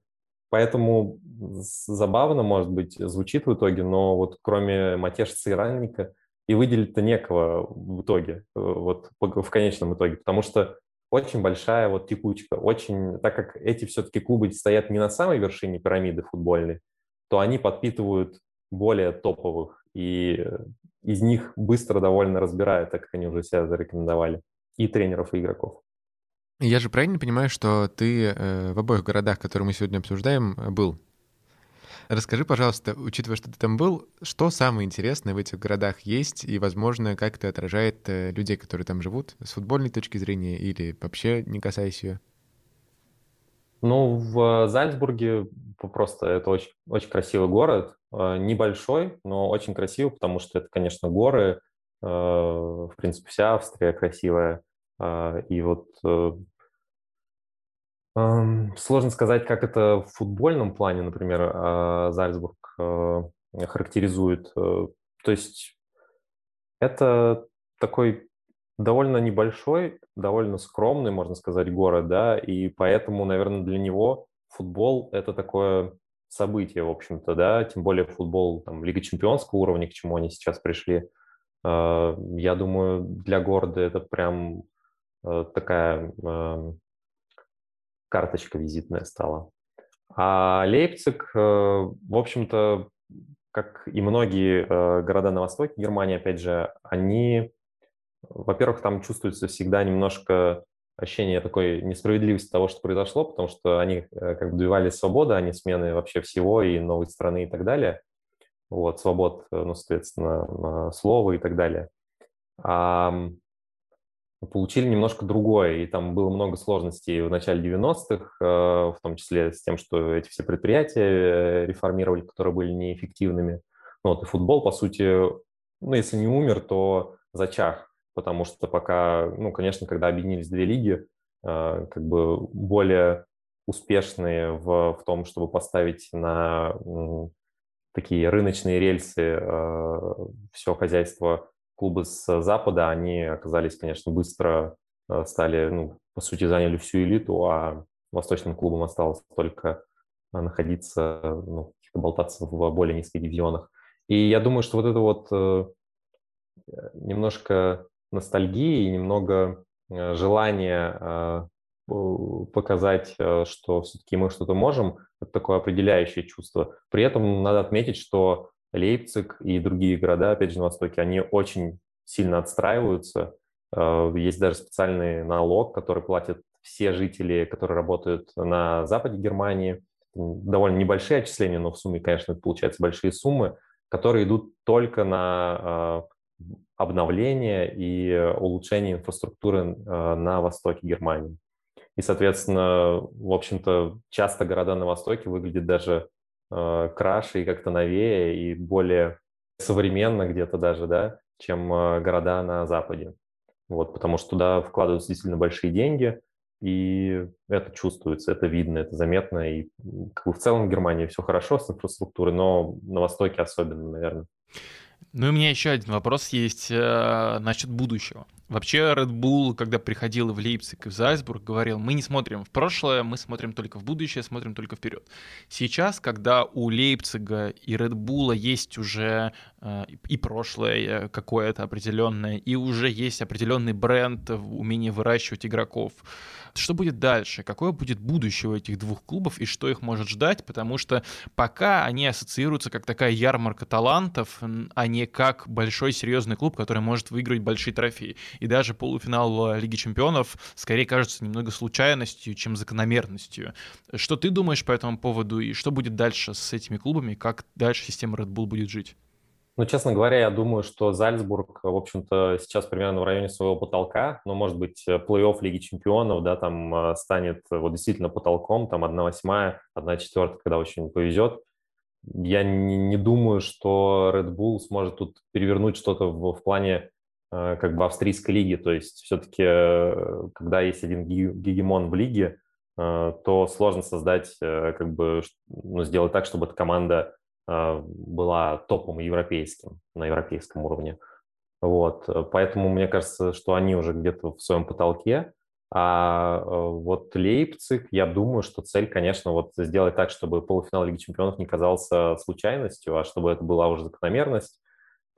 Поэтому забавно, может быть, звучит в итоге, но вот кроме Матешца и Ранника и выделить-то некого в итоге, э, вот в конечном итоге, потому что очень большая вот текучка, очень, так как эти все-таки клубы стоят не на самой вершине пирамиды футбольной, то они подпитывают более топовых, и э, из них быстро довольно разбирают, так как они уже себя зарекомендовали, и тренеров, и игроков. Я же правильно понимаю, что ты э, в обоих городах, которые мы сегодня обсуждаем, э, был? Расскажи, пожалуйста, учитывая, что ты там был, что самое интересное в этих городах есть и, возможно, как это отражает э, людей, которые там живут, с футбольной точки зрения или вообще не касаясь ее? Ну, в Зальцбурге просто это очень, очень красивый город, небольшой, но очень красивый, потому что это, конечно, горы, в принципе, вся Австрия красивая, и вот сложно сказать, как это в футбольном плане, например, Зальцбург характеризует. То есть это такой довольно небольшой, довольно скромный, можно сказать, город, да, и поэтому, наверное, для него футбол – это такое событие, в общем-то, да, тем более футбол, там, Лига чемпионского уровня, к чему они сейчас пришли. А, я думаю, для города это прям э, такая э, карточка визитная стала. А Лейпциг, э, в общем-то, как и многие э, города на востоке Германии, опять же, они, во-первых, там чувствуется всегда немножко ощущение такой несправедливости того, что произошло, потому что они э, как бы добивались свободы, а не смены вообще всего и новой страны и так далее. Вот, свобод, ну, соответственно, слова и так далее. А получили немножко другое, и там было много сложностей в начале 90-х, э, в том числе с тем, что эти все предприятия реформировали, которые были неэффективными. Ну, вот и футбол, по сути, ну, если не умер, то зачах потому что пока, ну, конечно, когда объединились две лиги, э, как бы более успешные в, в том, чтобы поставить на такие рыночные рельсы э, все хозяйство клуба с Запада, они оказались, конечно, быстро э, стали, ну, по сути, заняли всю элиту, а восточным клубам осталось только находиться, ну, болтаться в более низких дивизионах. И я думаю, что вот это вот немножко ностальгии и немного э, желания э, показать, э, что все-таки мы что-то можем, это такое определяющее чувство. При этом надо отметить, что Лейпциг и другие города, опять же, на Востоке, они очень сильно отстраиваются. Есть даже специальный налог, который платят все жители, которые работают на западе Германии. Довольно небольшие отчисления, но в сумме, конечно, это получаются большие суммы, которые идут только на обновления и улучшения инфраструктуры э, на востоке Германии. И, соответственно, в общем-то, часто города на востоке выглядят даже э, краше и как-то новее и более современно где-то даже, да, чем э, города на западе. Вот, потому что туда вкладываются действительно большие деньги, и это чувствуется, это видно, это заметно. И как бы в целом в Германии все хорошо с инфраструктурой, но на Востоке особенно, наверное. Ну и у меня еще один вопрос есть э, насчет будущего. Вообще Red Bull, когда приходил в Лейпциг и в Зальцбург, говорил, мы не смотрим в прошлое, мы смотрим только в будущее, смотрим только вперед. Сейчас, когда у Лейпцига и Red Bull есть уже и прошлое э, какое-то определенное, и уже есть определенный бренд в умении выращивать игроков, что будет дальше? Какое будет будущее у этих двух клубов и что их может ждать? Потому что пока они ассоциируются как такая ярмарка талантов, а не как большой серьезный клуб, который может выиграть большие трофеи. И даже полуфинал Лиги Чемпионов скорее кажется немного случайностью, чем закономерностью. Что ты думаешь по этому поводу и что будет дальше с этими клубами? Как дальше система Red Bull будет жить? Ну, честно говоря, я думаю, что Зальцбург, в общем-то, сейчас примерно в районе своего потолка, но, может быть, э, плей-офф Лиги Чемпионов, да, там э, станет вот действительно потолком, там одна восьмая, одна четвертая, когда очень повезет. Я не, не думаю, что Red Bull сможет тут перевернуть что-то в, в плане э, как бы австрийской лиги, то есть все-таки, когда есть один гегемон в лиге, то сложно создать, как бы, ну, сделать так, чтобы эта команда а, была топом европейским, на европейском уровне. Вот, поэтому мне кажется, что они уже где-то в своем потолке. А э, вот Лейпциг, я думаю, что цель, конечно, вот сделать так, чтобы полуфинал Лиги Чемпионов не казался случайностью, а чтобы это была уже закономерность.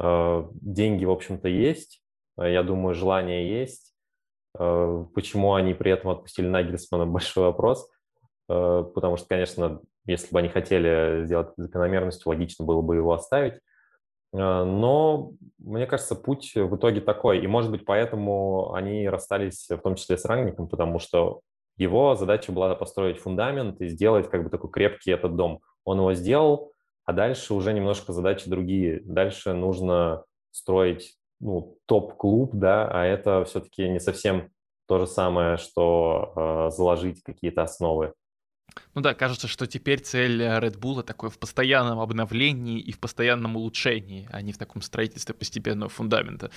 Э, деньги, в общем-то, есть. Я думаю, желание есть. Э, почему они при этом отпустили Нагельсмана (laughs) – большой вопрос. Потому что, конечно, если бы они хотели сделать закономерностью, логично было бы его оставить. Э, но, мне кажется, путь в итоге такой. И, может быть, поэтому они расстались в том числе с Рангником, потому что его задача была построить фундамент и сделать как бы такой крепкий этот дом. Он его сделал, а дальше уже немножко задачи другие. Дальше нужно строить ну, топ-клуб, да, а это все-таки не совсем то же самое, что э, заложить какие-то основы. Ну да, кажется, что теперь цель э, Red Bull такой в постоянном обновлении и в постоянном улучшении, а не в таком строительстве постепенного фундамента.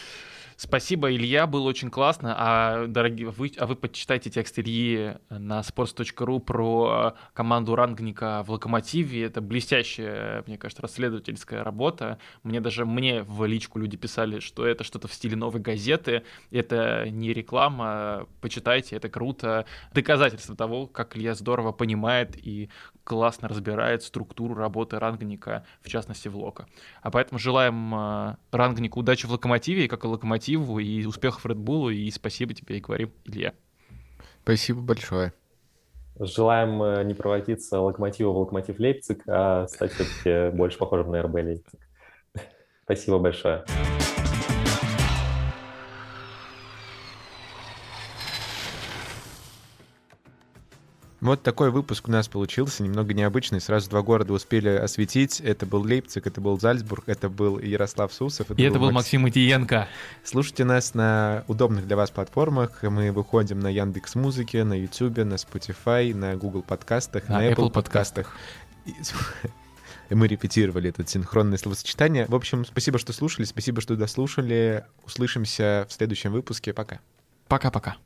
Спасибо, Илья, было очень классно. А, дорогие, вы, а вы почитайте текст Ильи на sports.ru про команду Рангника в Локомотиве. Это блестящая, мне кажется, расследовательская работа. Мне даже мне в личку люди писали, что это что-то в стиле новой газеты. Это не реклама. Почитайте, это круто. Доказательство того, как Илья здорово понимает и классно разбирает структуру работы рангника, в частности в Лока. А поэтому желаем э, рангнику удачи в Локомотиве, и как и Локомотиву, и успехов Red Bull, и спасибо тебе, и говорим, Илья. Спасибо большое. Желаем э, не превратиться локомотива в локомотив Лейпциг, а стать все-таки больше похожим на РБ Лейпциг. (laughs) Спасибо большое. Вот такой выпуск у нас получился, немного необычный. Сразу два города успели осветить. Это был Лейпциг, это был Зальцбург, это был Ярослав Сусов. Это И был это был Максим Итиенко. Слушайте нас на удобных для вас платформах. Мы выходим на Яндекс Музыке, на Ютубе, на Spotify, на Google подкастах, на, на Apple, Apple подкастах. И (laughs) мы репетировали это синхронное словосочетание. В общем, спасибо, что слушали, спасибо, что дослушали. Услышимся в следующем выпуске. Пока. Пока-пока.